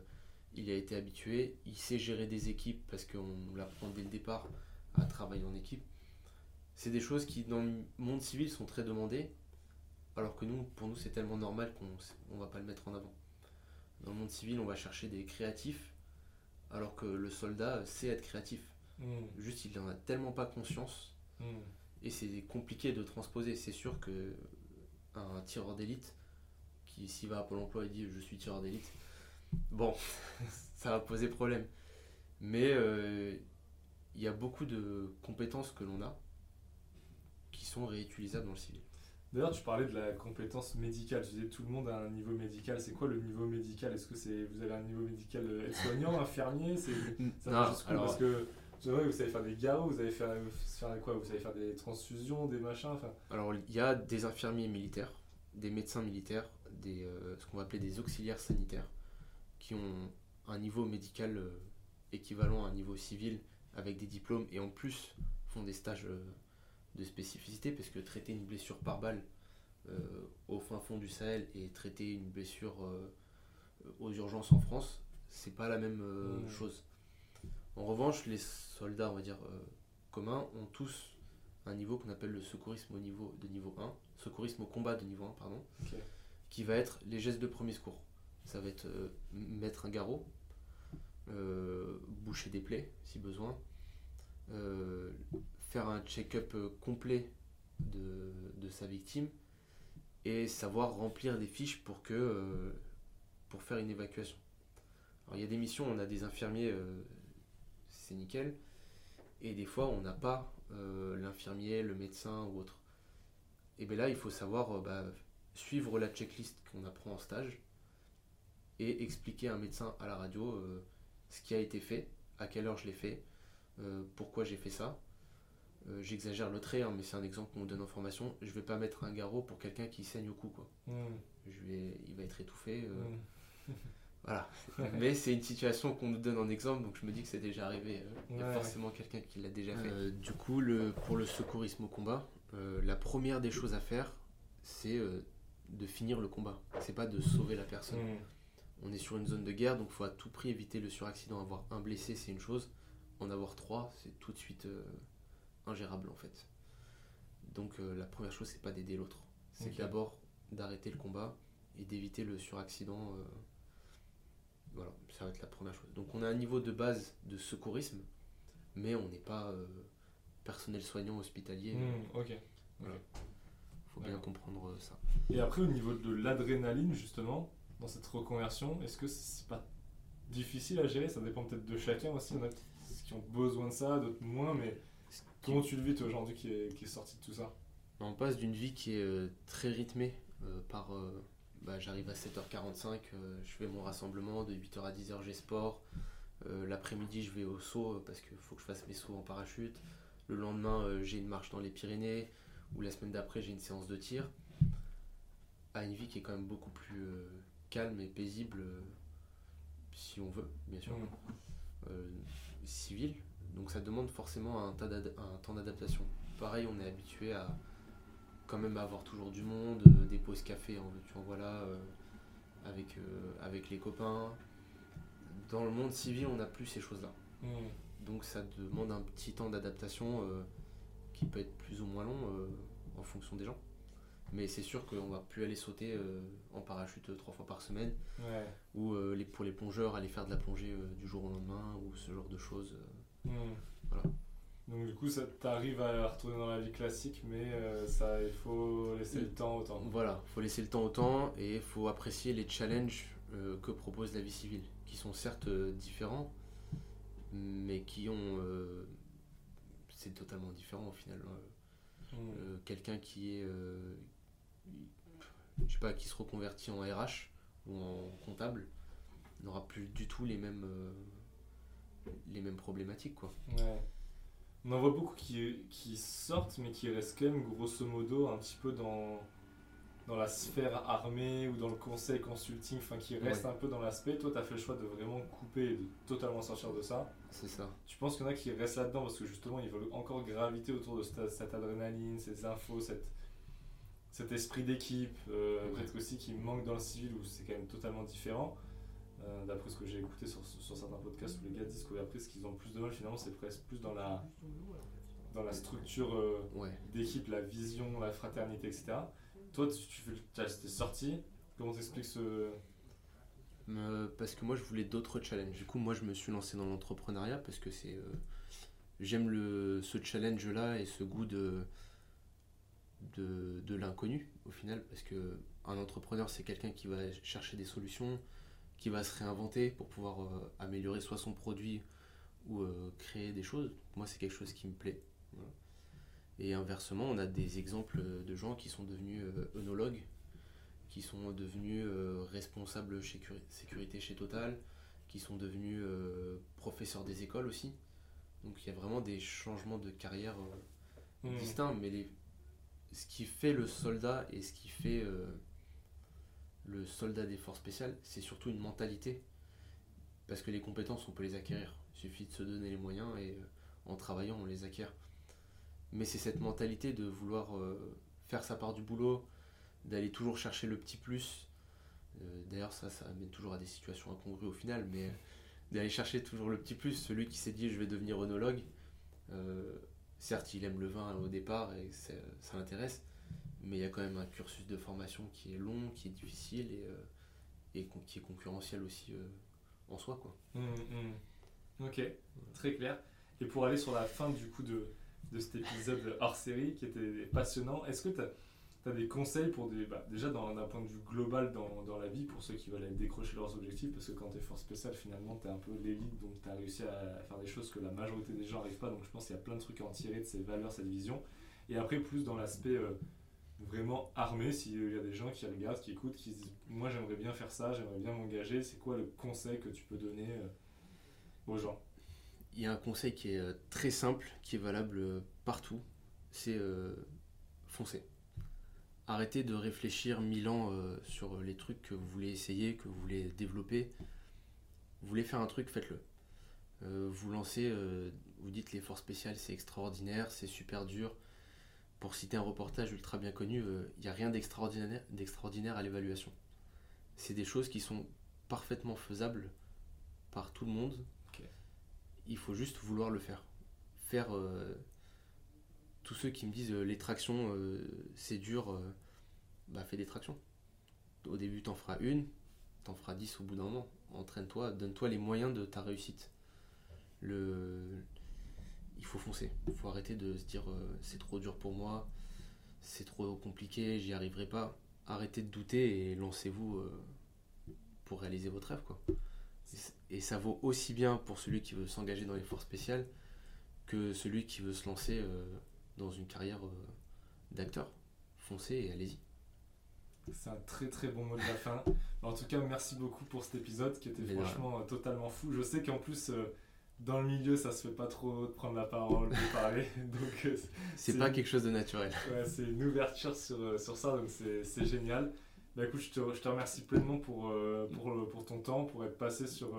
il a été habitué, il sait gérer des équipes parce qu'on l'apprend dès le départ à travailler en équipe. C'est des choses qui dans le monde civil sont très demandées, alors que nous, pour nous, c'est tellement normal qu'on ne va pas le mettre en avant. Dans le monde civil, on va chercher des créatifs, alors que le soldat sait être créatif. Hmm. Juste, il n'en a tellement pas conscience, hmm. et c'est compliqué de transposer. C'est sûr que un tireur d'élite qui, s'il va à Pôle emploi et dit je suis tireur d'élite, bon, *laughs* ça va poser problème. Mais euh, il y a beaucoup de compétences que l'on a qui sont réutilisables dans le civil. D'ailleurs, tu parlais de la compétence médicale. Tu disais tout le monde a un niveau médical. C'est quoi le niveau médical? Est-ce que c'est vous avez un niveau médical euh, soignant, infirmier? C'est ça alors, parce que vous savez faire des garrots, vous savez faire, faire quoi? Vous savez faire des transfusions, des machins. Alors, il y a des infirmiers militaires, des médecins militaires, des, euh, ce qu'on va appeler des auxiliaires sanitaires, qui ont un niveau médical euh, équivalent à un niveau civil avec des diplômes et en plus font des stages euh, de spécificité parce que traiter une blessure par balle au fin fond du Sahel et traiter une blessure aux urgences en France, c'est pas la même mmh. chose. En revanche, les soldats, on va dire, euh, communs, ont tous un niveau qu'on appelle le secourisme au niveau de niveau 1, secourisme au combat de niveau 1, pardon, qui va être les gestes de premier secours. Ça va être euh, mettre un garrot, euh, boucher des plaies si besoin, faire un check-up complet de, de, sa victime et savoir remplir des fiches pour, que, pour faire une évacuation. Alors il y a des missions, on a des infirmiers c'est nickel. Et des fois, on n'a pas euh, l'infirmier, le médecin ou autre. Et bien là, il faut savoir euh, bah, suivre la checklist qu'on apprend en stage et expliquer à un médecin à la radio euh, ce qui a été fait, à quelle heure je l'ai fait, pourquoi j'ai fait ça. J'exagère le trait, hein, mais c'est un exemple qu'on donne en formation. Je vais pas mettre un garrot pour quelqu'un qui saigne au cou. Quoi. Mmh. Je vais, il va être étouffé. Mmh. *laughs* Voilà. Mais c'est une situation qu'on nous donne en exemple, donc je me dis que c'est déjà arrivé. Euh, il y a forcément quelqu'un qui l'a déjà fait. Euh, du coup, le, pour le secourisme au combat, euh, la première des choses à faire, c'est de finir le combat. C'est pas de sauver la personne. Mm. On est sur une zone de guerre, donc il faut à tout prix éviter le suraccident. Avoir un blessé, c'est une chose. En avoir trois, c'est tout de suite ingérable en fait. Donc la première chose, c'est pas d'aider l'autre. C'est d'abord d'arrêter le combat et d'éviter le suraccident voilà, ça va être la première chose. Donc on a un niveau de base de secourisme, mais on n'est pas euh, personnel soignant hospitalier. Mmh, ok. Voilà. Faut bien comprendre euh, ça. Et après au niveau de l'adrénaline justement, dans cette reconversion, est-ce que c'est pas difficile à gérer? Ça dépend peut-être de chacun aussi. Il y en a qui ont besoin de ça, d'autres moins, mais comment tu le vis toi aujourd'hui qui est, qui est sorti de tout ça? On passe d'une vie qui est euh, très rythmée par bah, j'arrive à 7h45, euh, je fais mon rassemblement, de 8h à 10h j'ai sport. Euh, l'après-midi je vais au saut euh, parce qu'il faut que je fasse mes sauts en parachute. Le lendemain j'ai une marche dans les Pyrénées ou la semaine d'après j'ai une séance de tir. À une vie qui est quand même beaucoup plus calme et paisible si on veut, bien sûr. Mmh. civil. Donc ça demande forcément un, un temps d'adaptation. Pareil, on est habitué à quand même avoir toujours du monde, des pauses café en veux-tu en voilà, avec, avec les copains. Dans le monde civil, on n'a plus ces choses-là. Hmm. Donc ça demande un petit temps d'adaptation qui peut être plus ou moins long en fonction des gens. Mais c'est sûr qu'on va plus aller sauter euh, en parachute euh, trois fois par semaine. Ou euh, les, pour les plongeurs, aller faire de la plongée du jour au lendemain ou ce genre de choses. Hmm. Voilà. Donc du coup, ça t'arrive à retourner dans la vie classique, mais ça, il faut laisser le temps au temps. Voilà, il faut laisser le temps au temps et il faut apprécier les challenges que propose la vie civile, qui sont certes différents, mais qui ont... c'est totalement différent au final. Hmm. Quelqu'un qui est je sais pas, qui se reconvertit en RH ou en comptable n'aura plus du tout les mêmes, euh, les mêmes problématiques. Quoi. On en voit beaucoup qui, qui sortent, mais qui restent quand même grosso modo un petit peu dans, dans la sphère armée ou dans le conseil consulting, enfin qui restent un peu dans l'aspect. Toi, tu as fait le choix de vraiment couper et de totalement sortir de ça. C'est ça. Tu penses qu'il y en a qui restent là-dedans parce que justement, ils veulent encore graviter autour de cette, cette adrénaline, ces infos, cette cet esprit d'équipe, euh, peut-être aussi qui manque dans le civil où c'est quand même totalement différent. Euh, d'après ce que j'ai écouté sur, sur, certains podcasts où les gars disent qu'après ce qu'ils ont plus de mal finalement c'est presque plus dans la, dans la structure euh, d'équipe, la vision, la fraternité, etc. Toi tu, tu es sorti, comment t'expliques ce... parce que moi je voulais d'autres challenges. Du coup moi je me suis lancé dans l'entrepreneuriat parce que c'est... J'aime ce challenge là et ce goût de de, l'inconnu au final, parce que un entrepreneur, c'est quelqu'un qui va chercher des solutions, qui va se réinventer pour pouvoir euh, améliorer soit son produit ou euh, créer des choses. Moi, c'est quelque chose qui me plaît. Et inversement, on a des exemples de gens qui sont devenus euh, œnologues, qui sont devenus responsables sécurité chez Total, qui sont devenus professeurs des écoles aussi. Donc il y a vraiment des changements de carrière mmh. distincts, mais les, ce qui fait le soldat et ce qui fait euh, le soldat des forces spéciales, c'est surtout une mentalité. Parce que les compétences, on peut les acquérir. Il suffit de se donner les moyens et euh, en travaillant, on les acquiert. Mais c'est cette mentalité de vouloir euh, faire sa part du boulot, d'aller toujours chercher le petit plus. D'ailleurs, ça, ça amène toujours à des situations incongrues au final, mais d'aller chercher toujours le petit plus. Celui qui s'est dit je vais devenir onologue, certes, il aime le vin au départ et ça l'intéresse, mais il y a quand même un cursus de formation qui est long, qui est difficile et, euh, qui est concurrentiel aussi euh, en soi. Quoi. Mmh, mmh. Ok, très clair. Et pour aller sur la fin du coup de, de cet épisode hors série qui était passionnant, est-ce que tu as des conseils pour des. Bah, déjà, d'un point de vue global dans, dans, la vie, pour ceux qui veulent décrocher leurs objectifs, parce que quand tu es force spéciale, finalement, tu es un peu l'élite, donc tu as réussi à, faire des choses que la majorité des gens n'arrivent pas. Donc je pense qu'il y a plein de trucs à en tirer de ces valeurs, cette vision. Et après, plus dans l'aspect euh, vraiment armé, s'il y a des gens qui regardent, qui écoutent, qui disent Moi, j'aimerais bien faire ça, j'aimerais bien m'engager, c'est quoi le conseil que tu peux donner euh, aux gens? Il y a un conseil qui est euh, très simple, qui est valable partout c'est foncer arrêtez de réfléchir mille ans euh, sur les trucs que vous voulez essayer, que vous voulez développer. Vous voulez faire un truc, faites-le. Euh, vous lancez, euh, vous dites les forces spéciales, c'est extraordinaire, c'est super dur. Pour citer un reportage ultra bien connu, il n'y a rien d'extraordinaire à l'évaluation. C'est des choses qui sont parfaitement faisables par tout le monde. Il faut juste vouloir le faire. Faire tous ceux qui me disent les tractions c'est dur, bah, fais des tractions. Au début, t'en feras une, t'en feras dix au bout d'un moment. Entraîne-toi, donne-toi les moyens de ta réussite. Le... Il faut foncer. Il faut arrêter de se dire euh, c'est trop dur pour moi, c'est trop compliqué, j'y arriverai pas. Arrêtez de douter et lancez-vous euh, pour réaliser votre rêve. Quoi. Et ça vaut aussi bien pour celui qui veut s'engager dans les forces spéciales que celui qui veut se lancer euh, dans une carrière d'acteur. Foncez et allez-y. C'est un très très bon mot de la fin. En tout cas, merci beaucoup pour cet épisode qui était franchement totalement fou. Je sais qu'en plus, euh, dans le milieu, ça se fait pas trop de prendre la parole, de parler. *laughs* donc euh, c'est pas quelque chose de naturel. Ouais, c'est une ouverture sur, sur ça, donc c'est génial. Bah écoute, je te, je te remercie pleinement pour, pour, pour, ton temps, pour être passé sur,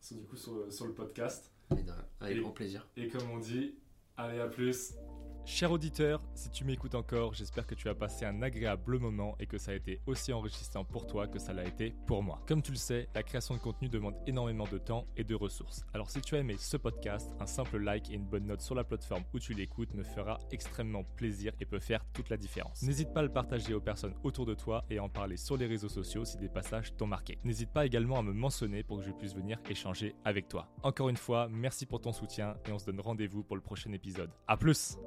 sur du coup, sur, sur le podcast. Avec grand plaisir. Et comme on dit, allez à plus. Cher auditeur, si tu m'écoutes encore, j'espère que tu as passé un agréable moment et que ça a été aussi enrichissant pour toi que ça l'a été pour moi. Comme tu le sais, la création de contenu demande énormément de temps et de ressources. Alors si tu as aimé ce podcast, un simple like et une bonne note sur la plateforme où tu l'écoutes me fera extrêmement plaisir et peut faire toute la différence. N'hésite pas à le partager aux personnes autour de toi et à en parler sur les réseaux sociaux si des passages t'ont marqué. N'hésite pas également à me mentionner pour que je puisse venir échanger avec toi. Encore une fois, merci pour ton soutien et on se donne rendez-vous pour le prochain épisode. A plus